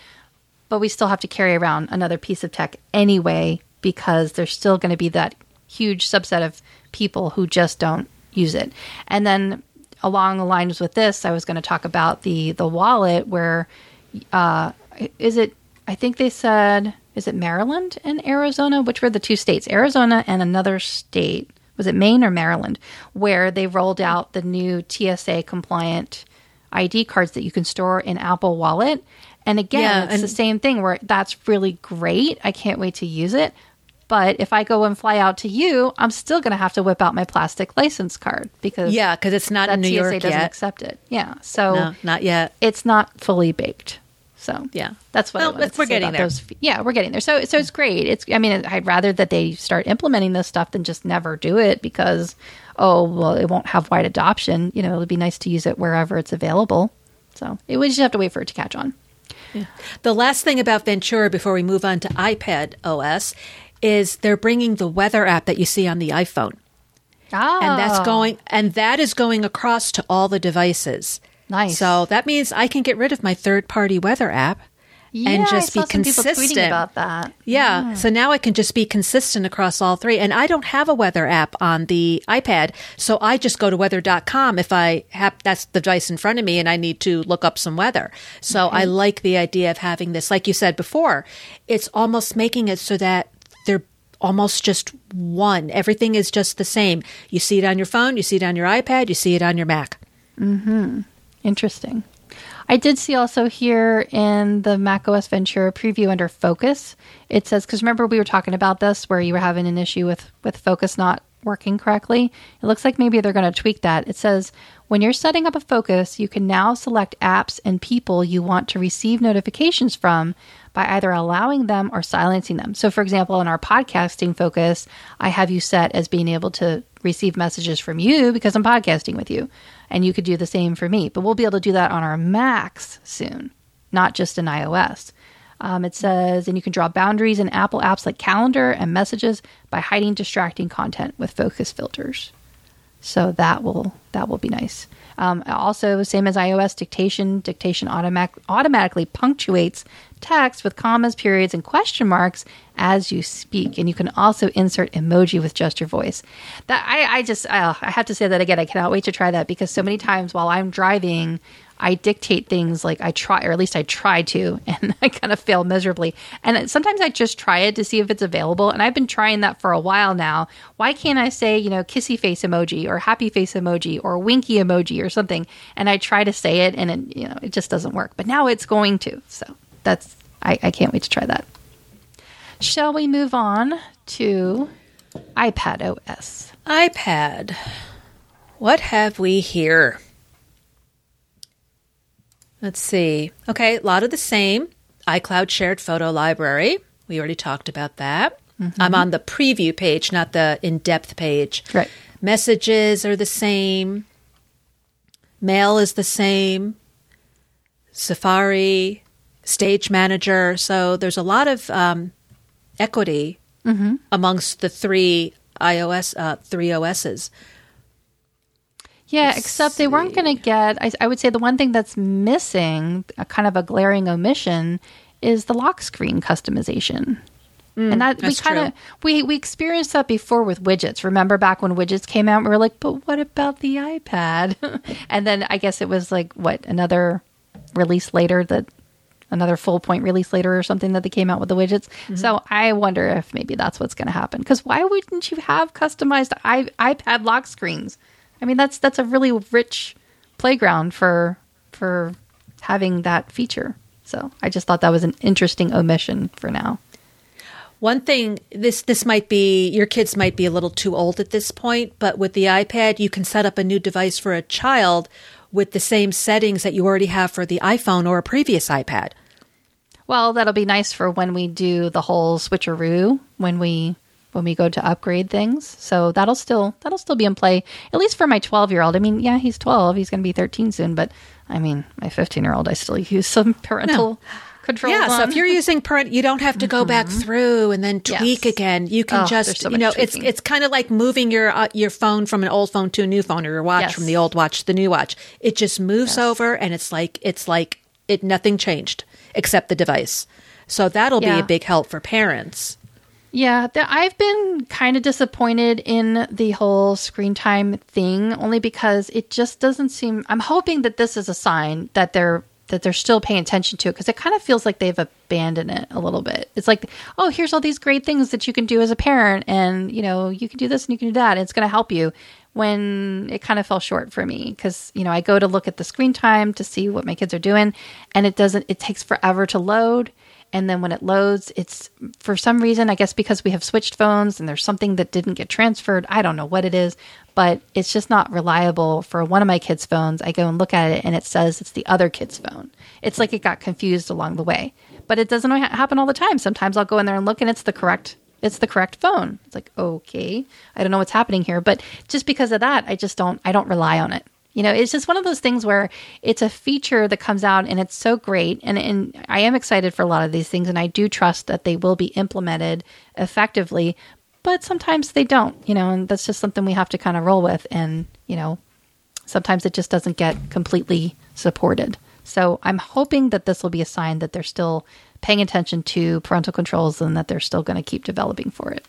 but we still have to carry around another piece of tech anyway because there's still going to be that huge subset of people who just don't use it. And then along the lines with this, I was going to talk about the the wallet where uh, is it? I think they said is it Maryland and Arizona, which were the two states, Arizona and another state. Was it Maine or Maryland, where they rolled out the new TSA compliant ID cards that you can store in Apple Wallet? And again, Yeah, it's and- the same thing where that's really great. I can't wait to use it. But if I go and fly out to you, I'm still going to have to whip out my plastic license card because Yeah, because it's not in New TSA York doesn't yet. accept it. Yeah, so No, not yet. it's not fully baked. So Yeah. that's what Well, we're getting about there. Those, yeah, we're getting there. So so it's great. It's I mean I'd rather that they start implementing this stuff than just never do it because oh well it won't have wide adoption. You know it'd be nice to use it wherever it's available. So it, we just have to wait for it to catch on. The last thing about Ventura before we move on to iPad OS is they're bringing the weather app that you see on the iPhone. Ah, And that's going and that is going across to all the devices. Nice. So that means I can get rid of my third-party weather app yeah, and I just saw be some people tweeting consistent. about that. Yeah. So now I can just be consistent across all three. And I don't have a weather app on the iPad. So I just go to weather.com if I have that's the device in front of me and I need to look up some weather. So I like the idea of having this. Like you said before, it's almost making it so that they're almost just one. Everything is just the same. You see it on your phone, you see it on your iPad, you see it on your Mac. Hmm. Interesting. I did see also here in the macOS Ventura preview under Focus, it says because remember we were talking about this where you were having an issue with with Focus not working correctly. It looks like maybe they're going to tweak that. It says when you're setting up a Focus, you can now select apps and people you want to receive notifications from by either allowing them or silencing them. So, for example, in our podcasting focus, I have you set as being able to receive messages from you because I'm podcasting with you. And you could do the same for me. But we'll be able to do that on our Macs soon, not just in iOS. Um, it says, and you can draw boundaries in Apple apps like Calendar and Messages by hiding distracting content with focus filters. So that will that will be nice. Um, also, same as iOS dictation, dictation automatic, automatically punctuates text with commas, periods, and question marks as you speak, and you can also insert emoji with just your voice. That I, I just I have to say that again. I cannot wait to try that because so many times while I'm driving, I dictate things like I try, or at least I try to, and I kind of fail miserably. And sometimes I just try it to see if it's available. And I've been trying that for a while now. Why can't I say, you know, kissy face emoji or happy face emoji or winky emoji or something? And I try to say it and it, you know, it just doesn't work. But now it's going to. So that's, I, I can't wait to try that. Shall we move on to iPad OS? iPad. What have we here? Let's see. Okay, a lot of the same. iCloud shared photo library. We already talked about that. Mm-hmm. I'm on the preview page, not the in depth page. Right. Messages are the same. Mail is the same. Safari, Stage Manager. So there's a lot of um, equity mm-hmm. amongst the three iOS, uh, three OSs. Yeah, Let's except they weren't going to get. I, I, would say the one thing that's missing, a kind of a glaring omission, is the lock screen customization. Mm, and that we kind of we we experienced that before with widgets. Remember back when widgets came out, we were like, "But what about the iPad?" and then I guess it was like what another release later that another full point release later or something that they came out with the widgets. Mm-hmm. So I wonder if maybe that's what's going to happen. Because why wouldn't you have customized I- iPad lock screens? I mean, that's that's a really rich playground for for having that feature. So I just thought that was an interesting omission for now. One thing this this might be your kids might be a little too old at this point, but with the iPad you can set up a new device for a child with the same settings that you already have for the iPhone or a previous iPad. Well, that'll be nice for when we do the whole switcheroo when we when we go to upgrade things. So that'll still that'll still be in play at least for my 12-year-old. I mean, yeah, he's 12, he's going to be 13 soon, but I mean, my 15-year-old I still use some parental no. Control. Yeah, on. so if you're using parent you don't have to go mm-hmm. back through and then tweak yes. again. You can oh, just so you know, tweaking. it's it's kind of like moving your uh, your phone from an old phone to a new phone or your watch yes. from the old watch to the new watch. It just moves yes. over and it's like it's like it nothing changed except the device. So that'll yeah. be a big help for parents. Yeah, I've been kind of disappointed in the whole screen time thing only because it just doesn't seem I'm hoping that this is a sign that they're that they're still paying attention to it because it kind of feels like they've abandoned it a little bit. It's like, oh, here's all these great things that you can do as a parent and, you know, you can do this and you can do that. And it's going to help you when it kind of fell short for me because you know i go to look at the screen time to see what my kids are doing and it doesn't it takes forever to load and then when it loads it's for some reason i guess because we have switched phones and there's something that didn't get transferred i don't know what it is but it's just not reliable for one of my kids phones i go and look at it and it says it's the other kid's phone it's like it got confused along the way but it doesn't happen all the time sometimes i'll go in there and look and it's the correct it's the correct phone. It's like, okay, I don't know what's happening here. But just because of that, I just don't, I don't rely on it. You know, it's just one of those things where it's a feature that comes out and it's so great. And, and I am excited for a lot of these things. And I do trust that they will be implemented effectively. But sometimes they don't, you know, and that's just something we have to kind of roll with. And, you know, sometimes it just doesn't get completely supported. So I'm hoping that this will be a sign that they're still paying attention to parental controls and that they're still going to keep developing for it.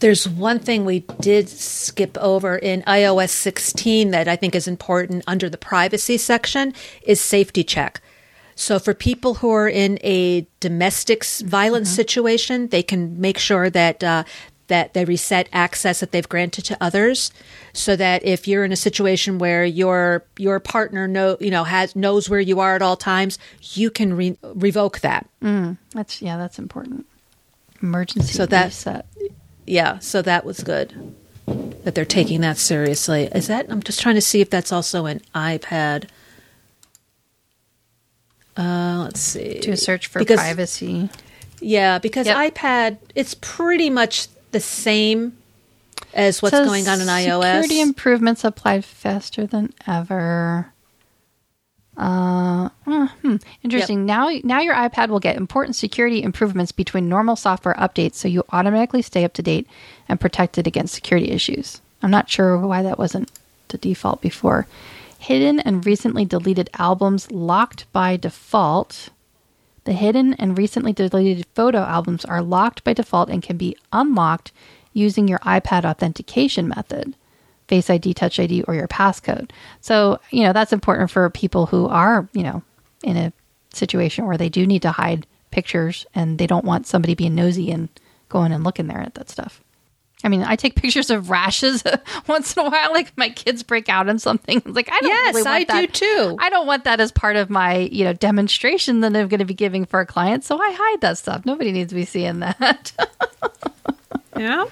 There's one thing we did skip over in iOS 16 that I think is important under the privacy section is safety check. So for people who are in a domestic violence mm-hmm. situation, they can make sure that uh, that they reset access that they've granted to others so that if you're in a situation where your your partner know you know has knows where you are at all times you can re- revoke that mm, that's yeah that's important emergency so that reset. Yeah so that was good that they're taking that seriously is that i'm just trying to see if that's also an ipad uh, let's see. To search for because, privacy. Yeah, because yep. iPad, it's pretty much the same as what's going on in iOS? Security improvements applied faster than ever. Uh, hmm, interesting. Yep. Now, now your iPad will get important security improvements between normal software updates, so you automatically stay up to date and protected against security issues. I'm not sure why that wasn't the default before. Hidden and recently deleted albums locked by default. The hidden and recently deleted photo albums are locked by default and can be unlocked using your iPad authentication method. Face ID, Touch ID, or your passcode. So, you know, that's important for people who are, you know, in a situation where they do need to hide pictures and they don't want somebody being nosy and going and looking there at that stuff. I mean, I take pictures of rashes once in a while, like my kids break out in something. It's like I don't Yes, really want I do that. too. I don't want that as part of my, you know, demonstration that I'm going to be giving for a client. So I hide that stuff. Nobody needs to be seeing that. Yeah.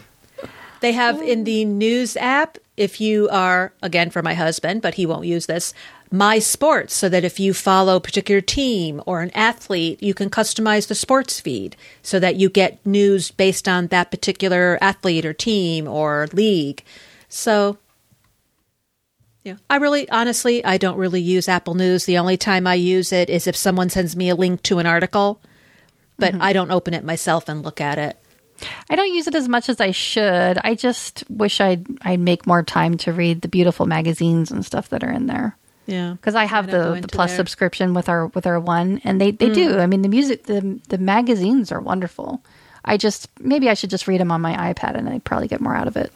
They have in the news app, if you are, again, for my husband, but he won't use this, My Sports, so that if you follow a particular team or an athlete, you can customize the sports feed so that you get news based on that particular athlete or team or league. So, yeah, I really, honestly, I don't really use Apple News. The only time I use it is if someone sends me a link to an article, but mm-hmm. I don't open it myself and look at it. I don't use it as much as I should. I just wish I'd I'd make more time to read the beautiful magazines and stuff that are in there. Yeah. because I have I the, the plus there. subscription with our with our one, and they they do. I mean, the music, the the magazines are wonderful. I just maybe I should just read them on my iPad, and I'd probably get more out of it.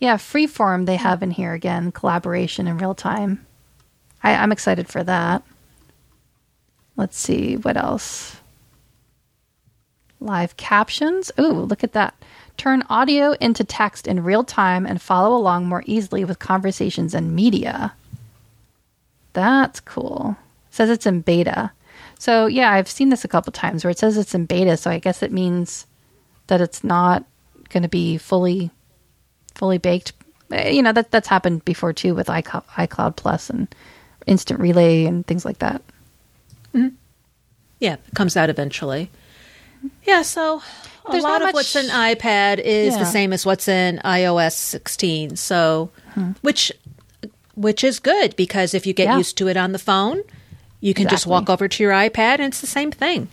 Yeah, freeform they have in here again, collaboration in real time. I, I'm excited for that. Let's see what else. Live captions. Ooh, look at that. Turn audio into text in real time and follow along more easily with conversations and media. That's cool. says it's in beta. So yeah, I've seen this a couple times where it says it's in beta, so I guess it means that it's not going to be fully fully baked. Eh, You know, that that's happened before too with iCloud, iCloud Plus and Instant Relay and things like that. Hmm. Yeah, it comes out eventually. Yeah, so a There's lot of what's in iPad is the same as what's in iOS 16. So, which which is good because if you get Yeah. used to it on the phone, you can just walk over to your iPad and it's the same thing.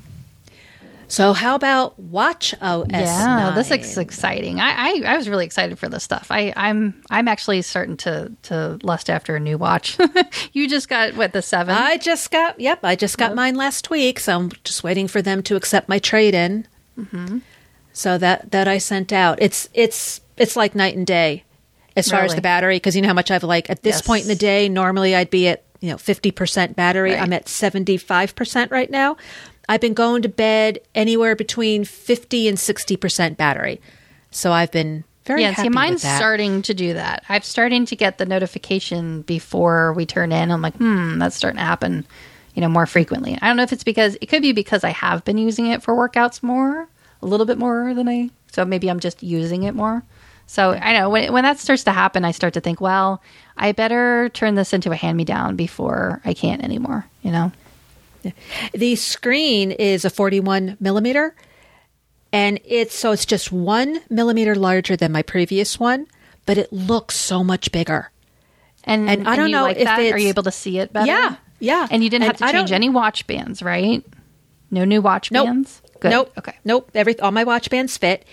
So, how about Watch OS? yeah, this 9? is exciting. I, I I was really excited for this stuff. I I'm I'm actually starting to to lust after a new watch. you just got what the seven? I just got, yep, I just got mine last week, so I'm just waiting for them to accept my trade in. Mm-hmm. So that that I sent out, it's it's it's like night and day as far as the battery because you know how much I've like at this Yes. point in the day. Normally I'd be at you know fifty percent battery. Right. I'm at seventy five percent right now. I've been going to bed anywhere between fifty and sixty percent battery, so I've been very yeah, see, mine's starting to do that. I'm starting to get the notification before we turn in. I'm like, hmm, that's starting to happen, you know, more frequently. I don't know if it's because it could be because I have been using it for workouts more, a little bit more than I. So maybe I'm just using it more. So I know when when that starts to happen, I start to think, well, I better turn this into a hand me down before I can't anymore. You know. The screen is a 41 millimeter, and it's so it's just one millimeter larger than my previous one, but it looks so much bigger. And, And I don't you know like if that. Are you able to see it better? Yeah, yeah. And you didn't have to change any watch bands, right? No new watch Nope. bands. Good. Nope. Okay. Nope. Every all my watch bands fit,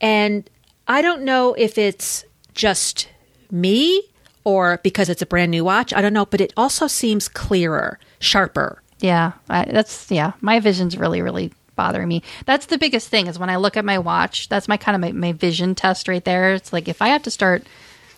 and I don't know if it's just me or because it's a brand new watch. I don't know, but it also seems clearer, sharper. Yeah, I, that's yeah. My vision's really, really bothering me. That's the biggest thing is when I look at my watch. That's my kind of my, my vision test right there. It's like if I have to start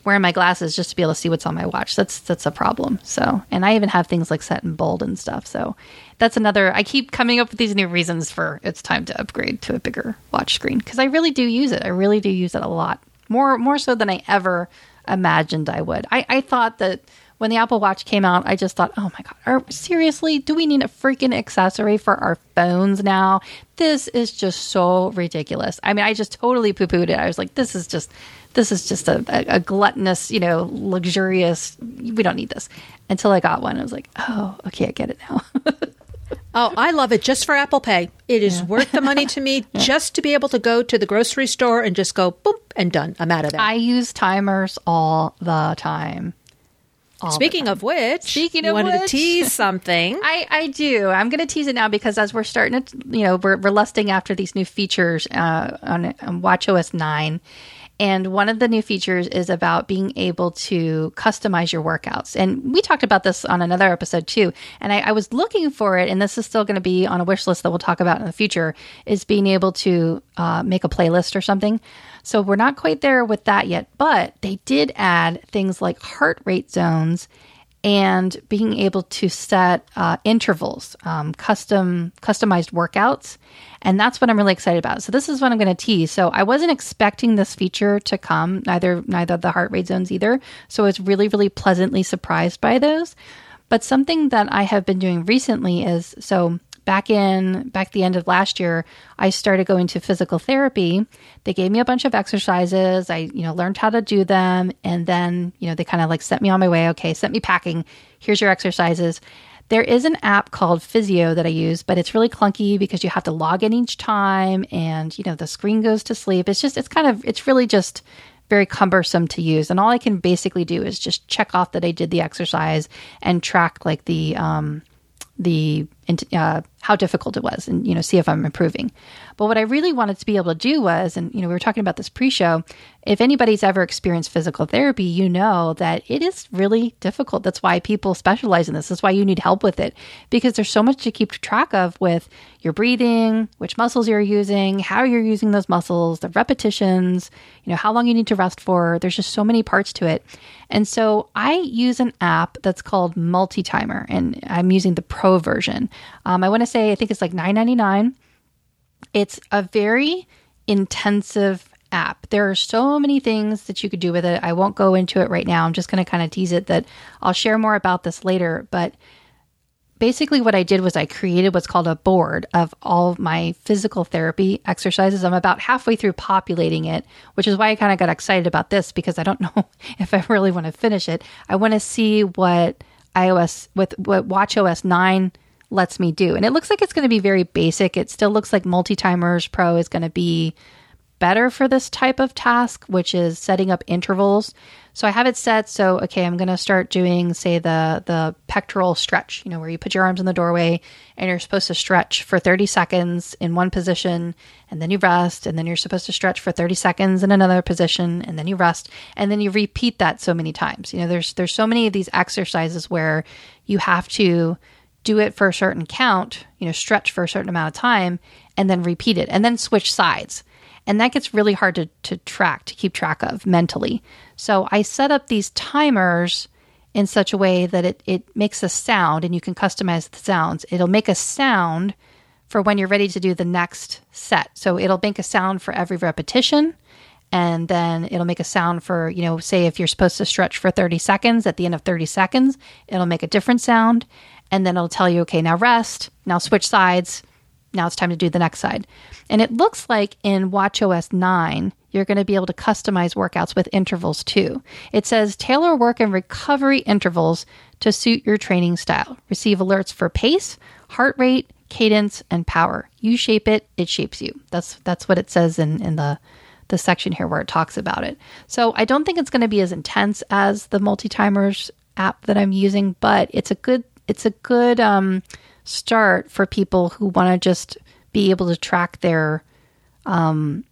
wearing my glasses just to be able to see what's on my watch, that's that's a problem. So, and I even have things like set in bold and stuff. So, that's another. I keep coming up with these new reasons for it's time to upgrade to a bigger watch screen because I really do use it. I really do use it a lot more more so than I ever imagined I would. I, I thought that when the Apple Watch came out, I just thought, oh my God, are, seriously, do we need a freaking accessory for our phones now? This is just so ridiculous. I mean, I just totally poo pooed it. I was like, this is just. This is just a, a, a gluttonous, you know, luxurious. We don't need this. Until I got one, I was like, "Oh, okay, I get it now." Oh, I love it just for Apple Pay. It is worth the money to me just to be able to go to the grocery store and just go boop and done. I'm out of there. I use timers all the time. All Speaking of which, Speaking of you wanted to tease something. I, I do. I'm going to tease it now because as we're starting to, you know, we're, we're lusting after these new features uh, on, on WatchOS 9. And one of the new features is about being able to customize your workouts. And we talked about this on another episode too. And I, I was looking for it, and this is still going to be on a wish list that we'll talk about in the future, is being able to uh, make a playlist or something. So we're not quite there with that yet, but they did add things like heart rate zones and being able to set uh, intervals, um, custom customized workouts, and that's what I'm really excited about. So this is what I'm going to tease. So I wasn't expecting this feature to come, neither neither the heart rate zones either. So I was really really pleasantly surprised by those. But something that I have been doing recently is so back in back the end of last year i started going to physical therapy. They gave me a bunch of exercises. I you know learned how to do them. And then you know they kind of like sent me on my way. Okay sent me packing. Here's your exercises. There is an app called physio that i use but it's really clunky because you have to log in each time and you know the screen goes to sleep. It's just it's kind of it's really just very cumbersome to use. And all i can basically do is just check off that i did the exercise and track like the um the uh, how difficult it was and you know see if i'm improving. But what i really wanted to be able to do was and you know we were talking about this pre-show if anybody's ever experienced physical therapy you know that it is really difficult. That's why people specialize in this. That's why you need help with it. Because there's so much to keep track of with your breathing which muscles you're using how you're using those muscles the repetitions you know how long you need to rest for. There's just so many parts to it. And so i use an app that's called multi-timer and i'm using the pro version um, I want to say I think it's like nine ninety nine. It's a very intensive app. There are so many things that you could do with it. I won't go into it right now. I'm just going to kind of tease it that I'll share more about this later. But basically, what I did was I created what's called a board of all of my physical therapy exercises. I'm about halfway through populating it, which is why I kind of got excited about this because I don't know if I really want to finish it. I want to see what iOS with what WatchOS 9 lets me do. And it looks like it's going to be very basic. It still looks like Multi-Timers Pro is going to be better for this type of task, which is setting up intervals. So I have it set so okay, I'm going to start doing say the the pectoral stretch, you know, where you put your arms in the doorway and you're supposed to stretch for 30 seconds in one position and then you rest and then you're supposed to stretch for 30 seconds in another position and then you rest and then you repeat that so many times. You know, there's there's so many of these exercises where you have to do it for a certain count, you know, stretch for a certain amount of time, and then repeat it, and then switch sides. And that gets really hard to, to track, to keep track of mentally. So I set up these timers in such a way that it, it makes a sound, and you can customize the sounds. It'll make a sound for when you're ready to do the next set. So it'll make a sound for every repetition and then it'll make a sound for, you know, say if you're supposed to stretch for 30 seconds, at the end of 30 seconds, it'll make a different sound and then it'll tell you, okay, now rest, now switch sides, now it's time to do the next side. And it looks like in WatchOS 9, you're going to be able to customize workouts with intervals too. It says tailor work and recovery intervals to suit your training style. Receive alerts for pace, heart rate, cadence, and power. You shape it, it shapes you. That's that's what it says in, in the the section here where it talks about it. So I don't think it's going to be as intense as the multi-timers app that I'm using, but it's a good it's a good um, start for people who want to just be able to track their um,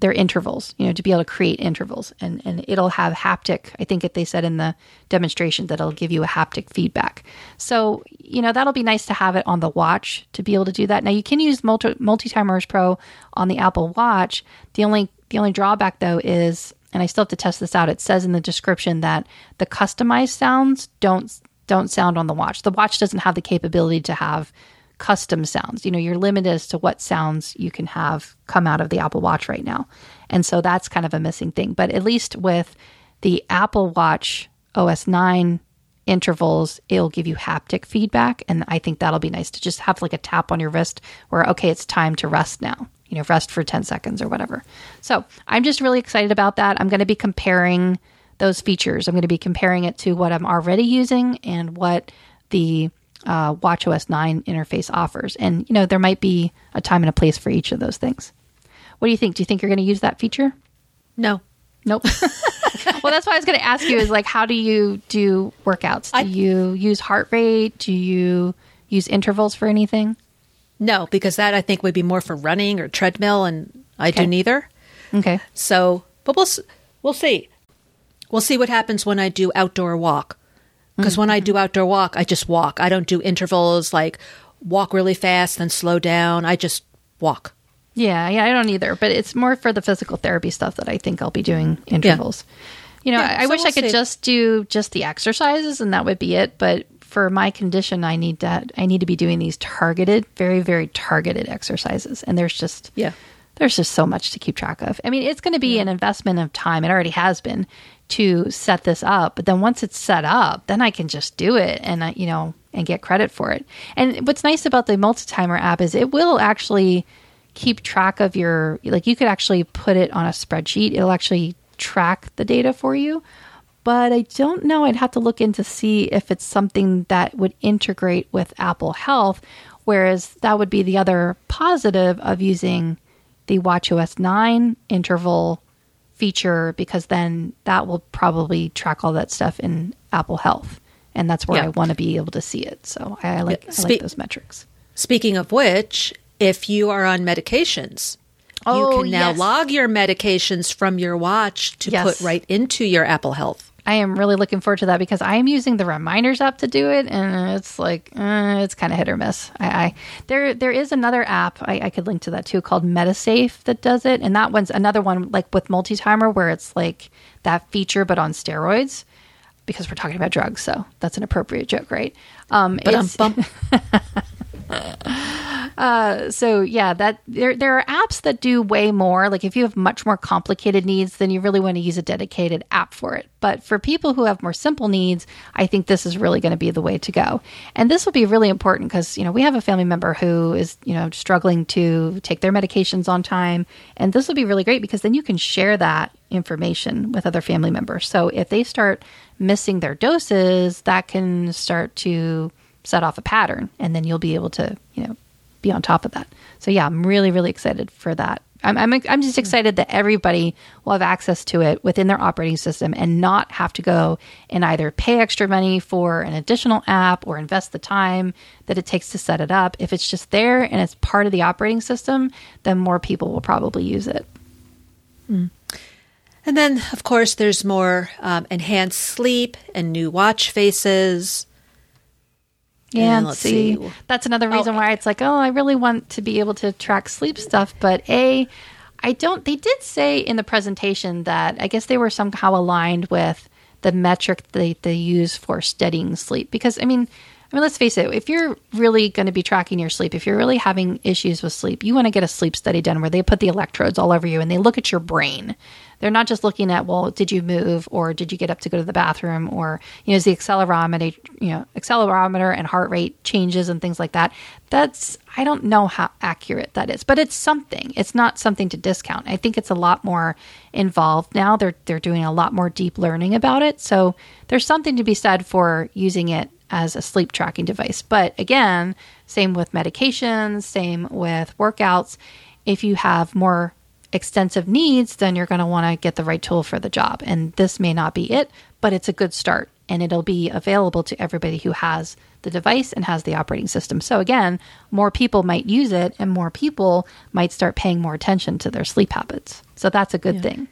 their intervals, you know, to be able to create intervals and, and it'll have haptic. I think they said in the demonstration that it'll give you a haptic feedback. So, you know, that'll be nice to have it on the watch to be able to do that. Now you can use multi multi-timers pro on the Apple watch. The only, the only drawback though is, and I still have to test this out. It says in the description that the customized sounds don't don't sound on the watch. The watch doesn't have the capability to have custom sounds. You know, you're limited as to what sounds you can have come out of the Apple Watch right now. And so that's kind of a missing thing. But at least with the Apple Watch OS 9 intervals, it'll give you haptic feedback. And I think that'll be nice to just have like a tap on your wrist where, okay, it's time to rest now. You know, rest for 10 seconds or whatever. So I'm just really excited about that. I'm going to be comparing those features. I'm going to be comparing it to what I'm already using and what the uh, WatchOS 9 interface offers. And, you know, there might be a time and a place for each of those things. What do you think? Do you think you're going to use that feature? No. Nope. well, that's why I was going to ask you is like, how do you do workouts? Do I, you use heart rate? Do you use intervals for anything? No, because that I think would be more for running or treadmill, and I okay. do neither. Okay. So but we'll we'll see. We'll see what happens when I do outdoor walk. Because when I do outdoor walk, I just walk. I don't do intervals like walk really fast then slow down. I just walk. Yeah, yeah, I don't either. But it's more for the physical therapy stuff that I think I'll be doing intervals. You know, Yeah, I, I so wish we'll I could see. just do just the exercises and that would be it. But for my condition, I need that. I need to be doing these targeted, very, very targeted exercises. And there's just Yeah. There's just so much to keep track of. I mean, it's going to be an investment of time. It already has been to set this up, but then once it's set up, then I can just do it and I, you know, and get credit for it. And what's nice about the multi-timer app is it will actually keep track of your like you could actually put it on a spreadsheet. It'll actually track the data for you. But I don't know. I'd have to look in to see if it's something that would integrate with Apple Health, whereas that would be the other positive of using the WatchOS 9 interval feature because then that will probably track all that stuff in Apple Health. And that's where Yeah. I want to be able to see it. So I, like Yeah, I like those metrics. Speaking of which, if you are on medications, Oh, you can now yes. log your medications from your watch to Yes. put right into your Apple Health. I am really looking forward to that because I am using the reminders app to do it, and it's like uh, it's kind of hit or miss. I, I there there is another app I, I could link to that too called Medisafe that does it, and that one's another one like with multi timer where it's like that feature but on steroids because we're talking about drugs, so that's an appropriate joke, right? Um, But it's- bump. Uh, so yeah, that there there are apps that do way more. Like if you have much more complicated needs, then you really want to use a dedicated app for it. But for people who have more simple needs, I think this is really going to be the way to go. And this will be really important because you know we have a family member who is you know struggling to take their medications on time, and this will be really great because then you can share that information with other family members. So if they start missing their doses, that can start to set off a pattern and then you'll be able to you know be on top of that. So yeah i'm really really excited for that. I'm, I'm, I'm just excited that everybody will have access to it within their operating system and not have to go and either pay extra money for an additional app or invest the time that it takes to set it up. If it's just there and it's part of the operating system then more people will probably use it. And then, of course, there's more um, enhanced sleep and new watch faces. Yeah, And let's see, see. that's another oh, reason why it's like, oh, I really want to be able to track sleep stuff, but a, I don't. They did say in the presentation that I guess they were somehow aligned with the metric they they use for studying sleep because I mean. I mean, let's face it, if you're really going to be tracking your sleep, if you're really having issues with sleep, you want to get a sleep study done where they put the electrodes all over you and they look at your brain. They're not just looking at, well, did you move or did you get up to go to the bathroom or, you know, is the accelerometer, you know, accelerometer and heart rate changes and things like that. That's, I don't know how accurate that is, but it's something. It's not something to discount. I think it's a lot more involved now. They're, they're doing a lot more deep learning about it. So there's something to be said for using it as a sleep tracking device. But again, same with medications, same with workouts. If you have more extensive needs, then you're going to want to get the right tool for the job. And this may not be it, but it's a good start and it'll be available to everybody who has the device and has the operating system. So again, more people might use it and more people might start paying more attention to their sleep habits. So that's a good thing.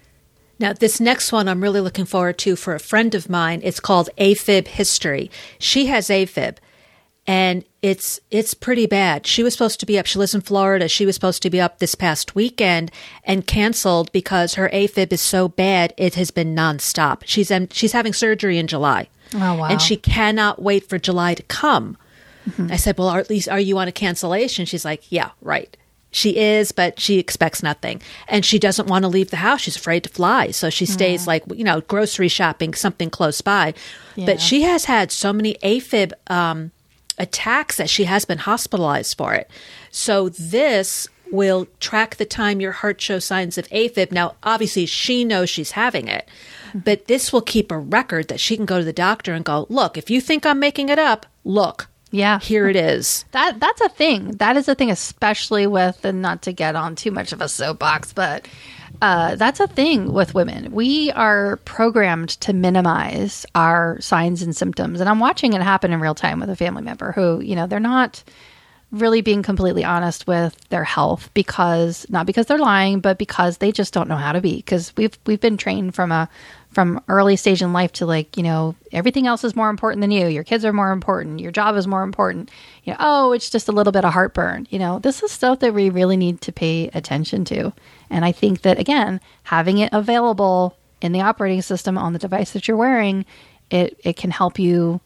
Now, this next one I'm really looking forward to for a friend of mine. It's called AFib History. She has AFib, and it's it's pretty bad. She was supposed to be up. She lives in Florida. She was supposed to be up this past weekend and canceled because her AFib is so bad. It has been nonstop. She's she's having surgery in July. Oh, wow. And she cannot wait for July to come. Mm-hmm. I said, "Well, at least are you on a cancellation?" She's like, "Yeah, right." She is, but she expects nothing. And she doesn't want to leave the house. She's afraid to fly. So she stays like, you know, grocery shopping, something close by. Yeah. But she has had so many AFib um, attacks that she has been hospitalized for it. So this will track the time your heart shows signs of AFib. Now, obviously, she knows she's having it, but this will keep a record that she can go to the doctor and go, look, if you think I'm making it up, look, Yeah. here it is. That that's a thing. That is a thing, especially with and not to get on too much of a soapbox, but uh, that's a thing with women. We are programmed to minimize our signs and symptoms, and I'm watching it happen in real time with a family member who, you know, they're not really being completely honest with their health because not because they're lying, but because they just don't know how to be. Because we've we've been trained from a from early stage in life to like you know everything else is more important than you. Your kids are more important. Your job is more important. You know, oh, it's just a little bit of heartburn. You know, this is stuff that we really need to pay attention to. And I think that again, having it available in the operating system on the device that you're wearing, it it can help you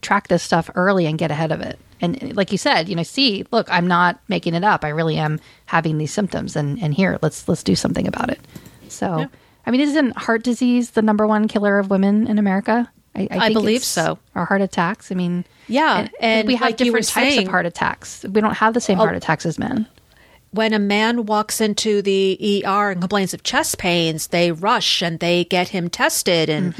track this stuff early and get ahead of it. And like you said, you know, see, look, I'm not making it up. I really am having these symptoms and and here, let's let's do something about it. So, Yeah. I mean, isn't heart disease the number one killer of women in America? I, I believe so. Or heart attacks. I mean, Yeah, and, and we have like different types saying- of heart attacks. We don't have the same heart attacks as men. when a man walks into the ER and complains of chest pains, they rush and they get him tested and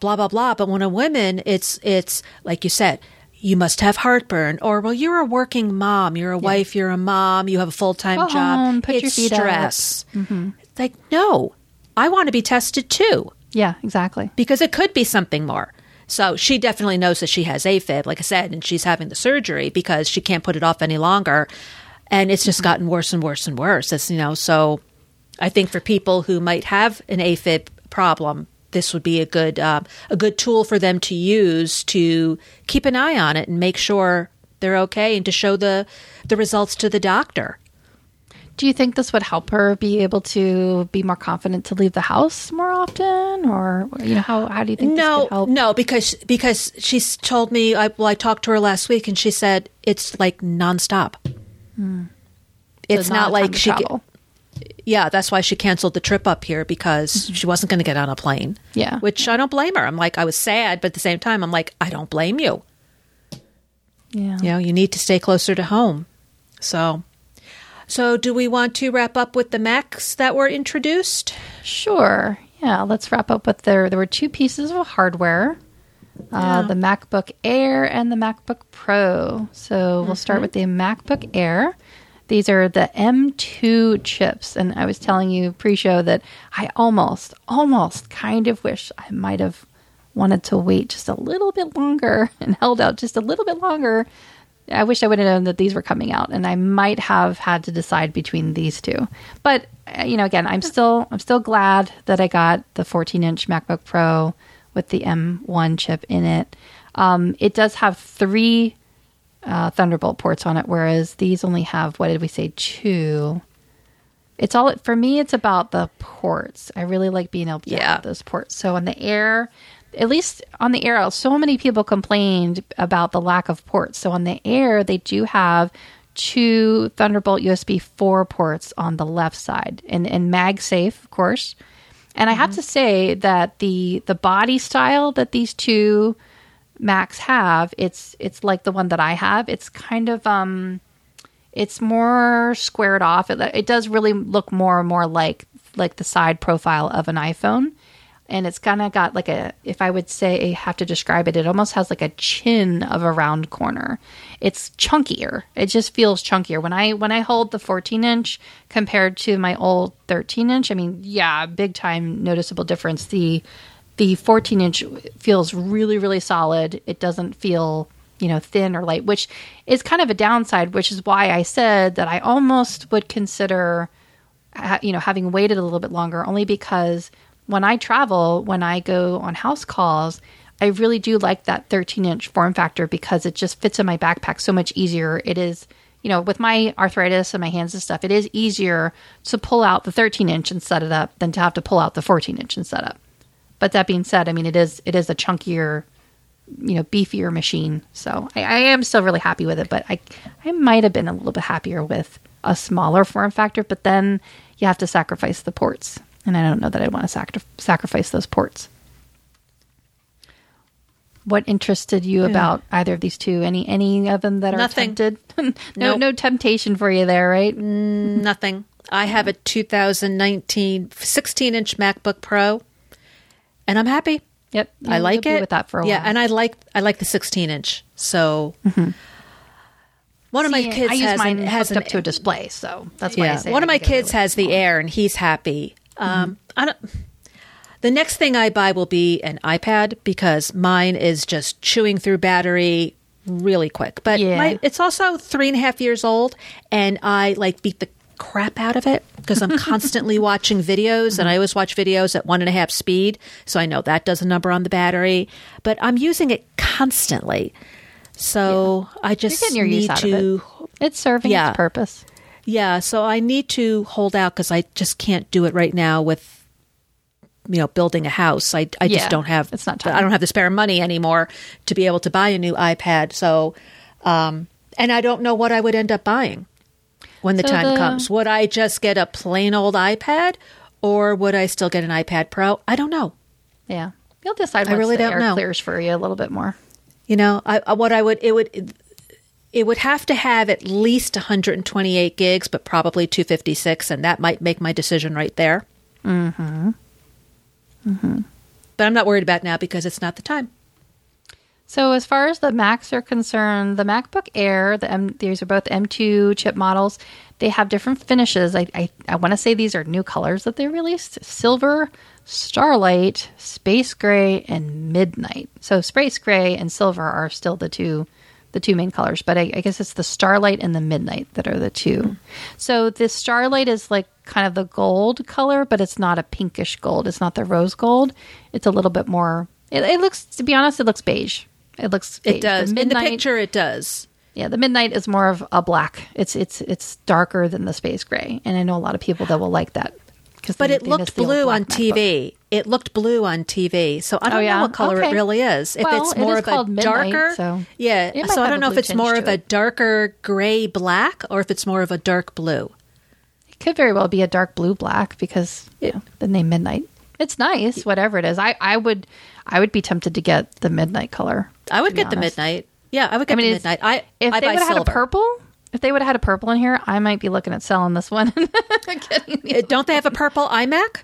blah blah blah. But when a woman, it's it's like you said, you must have heartburn, or well, you're a working mom, you're a wife, you're a mom, you have a full time Go job. home, put your it's feet up. stress. It's like no, I want to be tested too Yeah, exactly. because it could be something more. So she definitely knows that she has AFib, like I said, and she's having the surgery because she can't put it off any longer. And it's just gotten worse and worse and worse. It's, you know, so I think for people who might have an AFib problem, this would be a good uh, a good tool for them to use to keep an eye on it and make sure they're okay, and to show the the results to the doctor. Do you think this would help her be able to be more confident to leave the house more often, or you know how how do you think this No, could help? no, because because she's told me. I, well, I talked to her last week, and she said it's like nonstop. It's So not, a time like she. travel. Yeah, that's why she canceled the trip up here because she wasn't going to get on a plane. Mm-hmm. Yeah. which I don't blame her. I'm like, I was sad, but at the same time, I'm like, I don't blame you. Yeah. You know, you need to stay closer to home. So, so do we want to wrap up with the Macs that were introduced? Sure. Yeah, let's wrap up with there. There were two pieces of hardware uh, the MacBook Air and the MacBook Pro. So we'll start with the MacBook Air. These are the M2 chips. And I was telling you pre show that I almost, almost kind of wish I might have wanted to wait just a little bit longer and held out just a little bit longer. I wish I would have known that these were coming out, and I might have had to decide between these two. But uh, you know, again, I'm still I'm still glad that I got the 14 inch MacBook Pro with the M1 chip in it. Um, it does have three uh, Thunderbolt ports on it, whereas these only have what did we say two? It's all for me. It's about the ports. I really like being able to Yeah. have those ports. So on the Air, at least on the Air, so many people complained about the lack of ports. So on the Air, they do have two Thunderbolt USB 4 ports on the left side and, and MagSafe, of course. And I have to say that the the body style that these two Macs have, it's it's like the one that I have. It's kind of um it's more squared off. It, it does really look more and more like like the side profile of an iPhone. And it's kind of got like a, if I would say, have to describe it, it almost has like a chin of a round corner. It's chunkier. It just feels chunkier. When I when I hold the 14 inch compared to my old 13 inch, I mean, yeah, big time noticeable difference. The the 14 inch feels really really solid. It doesn't feel you know thin or light, which is kind of a downside. Which is why I said that I almost would consider you know having waited a little bit longer only because when i travel when i go on house calls i really do like that 13 inch form factor because it just fits in my backpack so much easier. It is you know with my arthritis and my hands and stuff it is easier to pull out the 13 inch and set it up than to have to pull out the 14 inch and set up. But that being said i mean it is it is a chunkier you know beefier machine. So I, I am still really happy with it but i i might have been a little bit happier with a smaller form factor but then you have to sacrifice the ports and i don't know that i want to sacri- sacrifice those ports what interested you about either of these two any any of them that are tempted no Nope. no temptation for you there right mm, Nothing. I have a 2019 16 inch MacBook Pro, and I'm happy. yep I like it. with that for a yeah, while and I like I like the 16 inch. So mm-hmm. one of my kids I use has mine an, has hooked an, up to a display so that's why I yeah. say One of my can get away kids has the Air, and he's happy. Um, I don't. The next thing I buy will be an iPad because mine is just chewing through battery really quick. But Yeah. my, it's also three and a half years old, and I like beat the crap out of it because I'm constantly watching videos, and I always watch videos at one and a half speed, so I know that does a number on the battery. But I'm using it constantly, so I just getting your use need out of to. It's serving Yeah. its purpose. Yeah, so I need to hold out because I just can't do it right now with, you know, building a house. I, I Yeah, just don't have. it's not time. I don't have the spare money anymore to be able to buy a new iPad. So, um, and I don't know what I would end up buying when the So time the- comes. Would I just get a plain old iPad, or would I still get an iPad Pro? I don't know. Yeah. You'll decide I really the don't know. clears for you a little bit more. You know, I, I- what I would it would it would have to have at least 128 gigs, but probably 256, and that might make my decision right there. Mm-hmm. Mm-hmm. But I'm not worried about now because it's not the time. So as far as the Macs are concerned, the MacBook Air, the M, these are both M2 chip models. They have different finishes. I I, I want to say these are new colors that they released: silver, starlight, space gray, and midnight. So space gray and silver are still the two the two main colors, but I, I guess it's the starlight and the midnight that are the 2 mm-hmm. So the starlight is like kind of the gold color, but it's not a pinkish gold. It's not the rose gold. It's a little bit more. It, it looks, to be honest, it looks beige. It looks. Beige. It does in the picture. It does. Yeah, the midnight is more of a black. It's it's it's darker than the space gray, and I know a lot of people that will like that. Because But it looked blue on TV. It looked blue on TV. So I don't Oh, yeah? know what color Okay. it really is. If Well, it's more of a midnight, darker, so yeah. So I don't know if it's more of a darker gray black or if it's more of a dark blue. It could very well be a dark blue black because you know, the name midnight. It's nice, whatever it is. I I would I would be tempted to get the midnight color. I would get the midnight. Yeah, I would get I mean, the midnight. I If I they would have had a purple, if they would have had a purple in here, I might be looking at selling this one. Uh, Don't they have a purple iMac?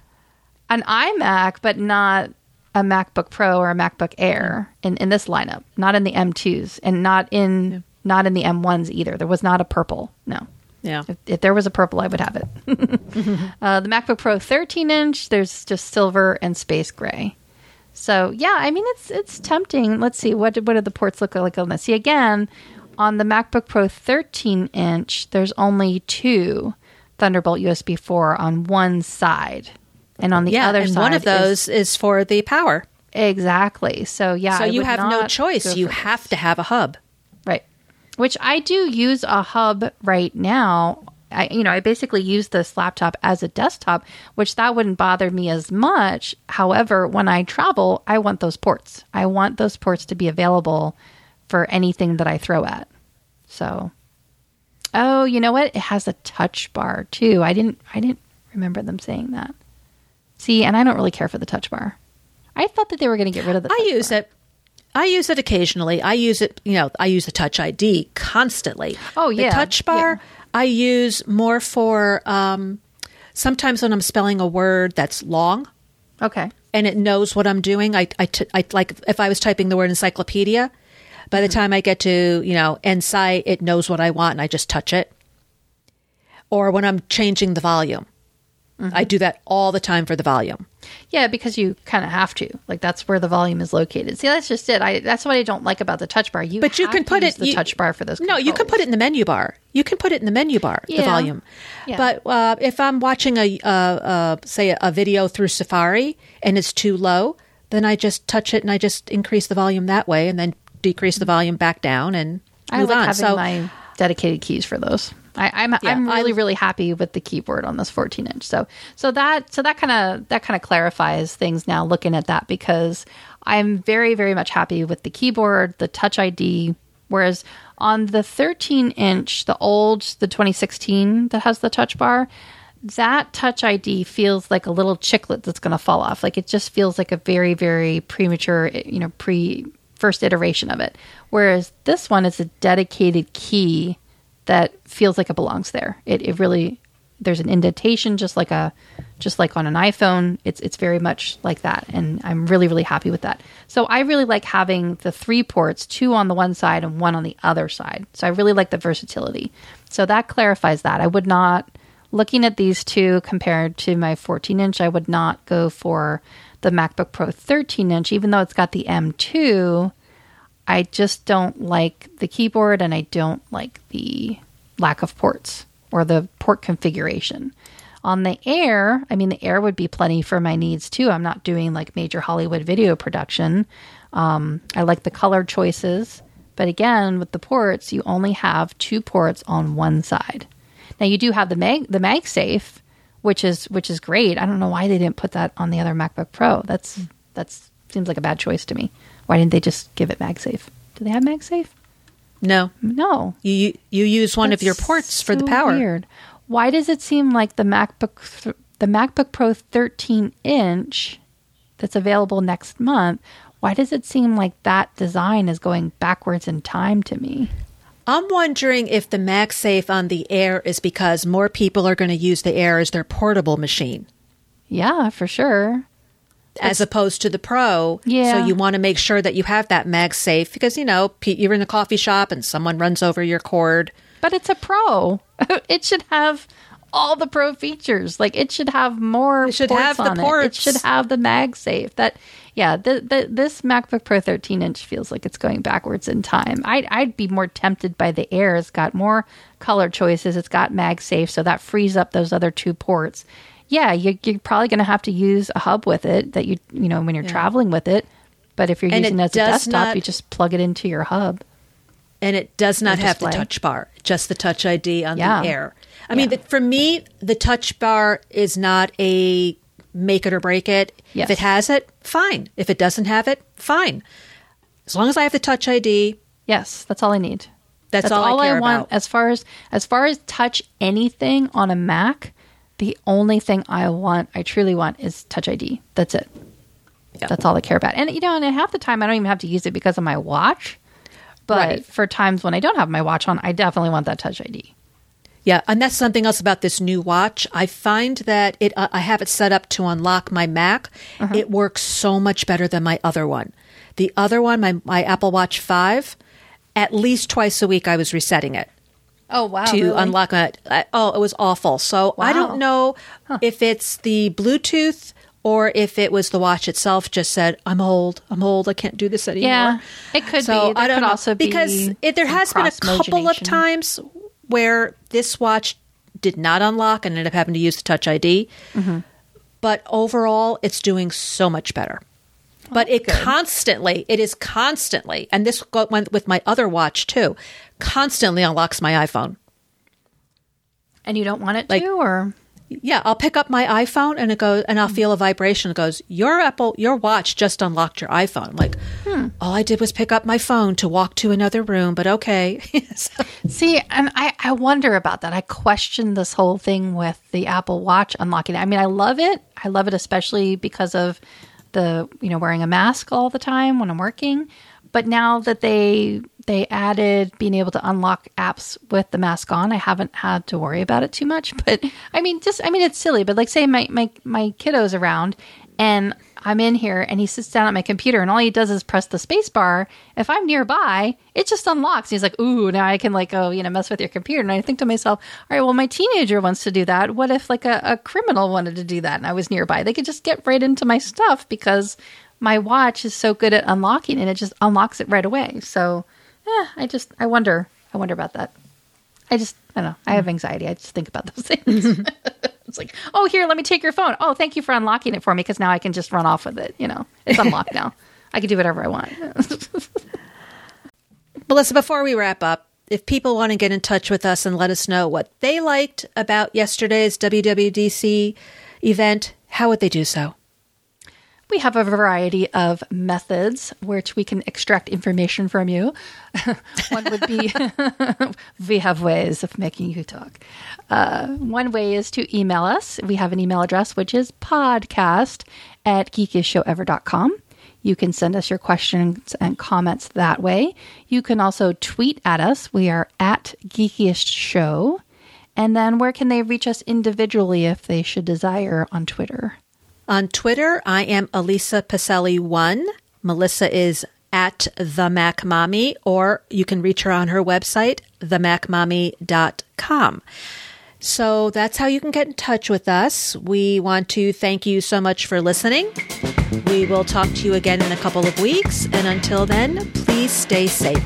An iMac, but not a MacBook Pro or a MacBook Air in, in this lineup. Not in the M2s and not in not in the M1s either. There was not a purple. No. Yeah. If, if there was a purple, I would have it. uh, the MacBook Pro 13 inch, there's just silver and space gray. So yeah, I mean it's it's tempting. Let's see what what do the ports look like on this. See again on the MacBook Pro 13 inch, there's only two Thunderbolt USB 4 on one side, and on the Yeah, other and side one of those is, for the power. exactly. So yeah, So I you have no choice. You have to have a hub. Right. Which I do use a hub right now. I you know, I basically use this laptop as a desktop, which that wouldn't bother me as much. However, when I travel, I want those ports. I want those ports to be available for anything that I throw at. So Oh, you know what? It has a touch bar too. I didn't I didn't remember them saying that. See, and I don't really care for the touch bar. I thought that they were going to get rid of the I use bar. it. I use it occasionally. I use it, you know, I use the Touch ID constantly. Oh, yeah, The touch bar I use more for um, sometimes when I'm spelling a word that's long Okay. and it knows what I'm doing. I, I, t- I like if I was typing the word encyclopedia, by the time I get to, you know, Insight, it knows what I want and I just touch it. Or when I'm changing the volume. I do that all the time for the volume. Yeah, because you kind of have to. Like that's where the volume is located. See, that's just it. I that's what I don't like about the touch bar. You But you can put it the you- touch bar for those. No, you can put it in the menu bar. You can put it in the menu bar. The volume. Yeah. But uh, if I'm watching a uh, uh, say a, video through Safari and it's too low, then I just touch it and I just increase the volume that way, and then decrease the volume back down and I move like on. having So my dedicated keys for those. I, I'm Yeah, I'm I- really really happy with the keyboard on this 14 inch. So so that so that kind of that kind of clarifies things now looking at that because I'm very very much happy with the keyboard, the Touch ID. Whereas on the 13 inch, the old the 2016 that has the Touch bar, that Touch ID feels like a little chiclet that's going to fall off. Like it just feels like a very very premature eh, you know pre first iteration of it. Whereas this one is a dedicated key that feels like it belongs there. It, it really there's an indentation just like a just like on an iPhone. It's it's very much like that, and I'm really really happy with that. So I really like having the three ports, two on the one side and one on the other side. So I really like the versatility. So that clarifies that. I would not looking at these two compared to my 14 inch. I would not go for the MacBook Pro 13 inch, even though it's got the M2. I just don't like the keyboard and I don't like the lack of ports or the port configuration. On the Air, I mean, the Air would be plenty for my needs too. I'm not doing like major Hollywood video production. Um, I like the color choices, but again, with the ports, you only have two ports on one side. Now you do have the mag the MagSafe, which is which is great. I don't know why they didn't put that on the other MacBook Pro. That's that's seems like a bad choice to me. Why didn't they just give it MagSafe? Do they have MagSafe? No, No. you you use one of your ports for the power. Weird. Why does it seem like the MacBook th- the MacBook Pro 13 inch that's available next month? Why does it seem like that design is going backwards in time to me? I'm wondering if the MagSafe on the Air is because more people are going to use the Air as their portable machine. Yeah, for sure. As opposed to the Pro. Yeah. So you want to make sure that you have that MagSafe because, you know, you're in the coffee shop and someone runs over your cord. But it's a Pro. it should have all the Pro features. Like it should have more. It should ports have the on It. it should have the MagSafe. That yeah. The, the, this MacBook Pro 13 inch feels like it's going backwards in time. I'd I'd be more tempted by the Air. It's got more color choices. It's got MagSafe, so that frees up those other two ports. Yeah, you, you're probably going to have to use a hub with it that you you know when you're traveling with it. But if you're And using it it as a desktop, not- you just plug it into your hub. And it does not have the touch bar, just the touch ID on Yeah. the Air. I mean, the, for me, the touch bar is not a make it or break it. Yes. If it has it, fine. If it doesn't have it, fine. As long as I have the touch ID, Yes, that's all I need. That's all I care want about. as far as as far as touch anything on a Mac. The only thing I want, I truly want, is Touch ID. That's it. Yeah. That's all I care about. And you know, and half the time I don't even have to use it because of my watch. But Right. for times when I don't have my watch on, I definitely want that Touch ID. Yeah, and that's something else about this new watch. I find that it uh, I have it set up to unlock my Mac. Uh-huh. It works so much better than my other one. The other one, my my Apple Watch 5, at least twice a week I was resetting it Oh wow! to unlock it. Oh, it was awful. So I don't know if it's the Bluetooth or if it was the watch itself just said, "I'm old. I'm old. I can't do this anymore." Yeah, it could so be. There I don't could know. also be because it, there has been a couple of times where this watch did not unlock and ended up having to use the Touch ID. Mm-hmm. But overall, it's doing so much better. But it constantly, it is constantly, and this went with my other watch too, constantly unlocks my iPhone. and you don't want it Like- to, or Yeah, I'll pick up my iPhone and it goes, and I'll feel a vibration. It goes, your Apple, your watch just unlocked your iPhone. Like, hmm. all I did was pick up my phone to walk to another room, but okay. So- See, and I, I wonder about that. I question this whole thing with the Apple Watch unlocking. I mean, I love it. I love it especially because of the you know wearing a mask all the time when I'm working. But now that they they added being able to unlock apps with the mask on, I haven't had to worry about it too much. But I mean, just I mean, it's silly. But like, say my my my kiddo's around and I'm in here and he sits down at my computer and all he does is press the space bar. If I'm nearby, it just unlocks. He's like, ooh, now I can like go, you know, mess with your computer. And I think to myself, all right, well, my teenager wants to do that. What if like a, a criminal wanted to do that and I was nearby? They could just get right into my stuff because my watch is so good at unlocking and it just unlocks it right away. So eh, I just, I wonder, I wonder about that. I just, I don't know. I have anxiety. I just think about those things. It's like, oh, here, let me take your phone. Oh, thank you for unlocking it for me because now I can just run off with it. You know, it's unlocked now. I can do whatever I want. Melissa, before we wrap up, if people want to get in touch with us and let us know what they liked about yesterday's WWDC event, how would they do so? We have a variety of methods which we can extract information from you. one would be we have ways of making you talk. Uh, one way is to email us. We have an email address which is podcast at geekiestshowever.com. You can send us your questions and comments that way. You can also tweet at us. We are at Geekiest Show. And then where can they reach us individually if they should desire on Twitter? On Twitter, I am Elisa Pacelli1. Melissa is at the Mac Mommy, or you can reach her on her website, themacmommy.com. So that's how you can get in touch with us. We want to thank you so much for listening. We will talk to you again in a couple of weeks. And until then, please please stay safe.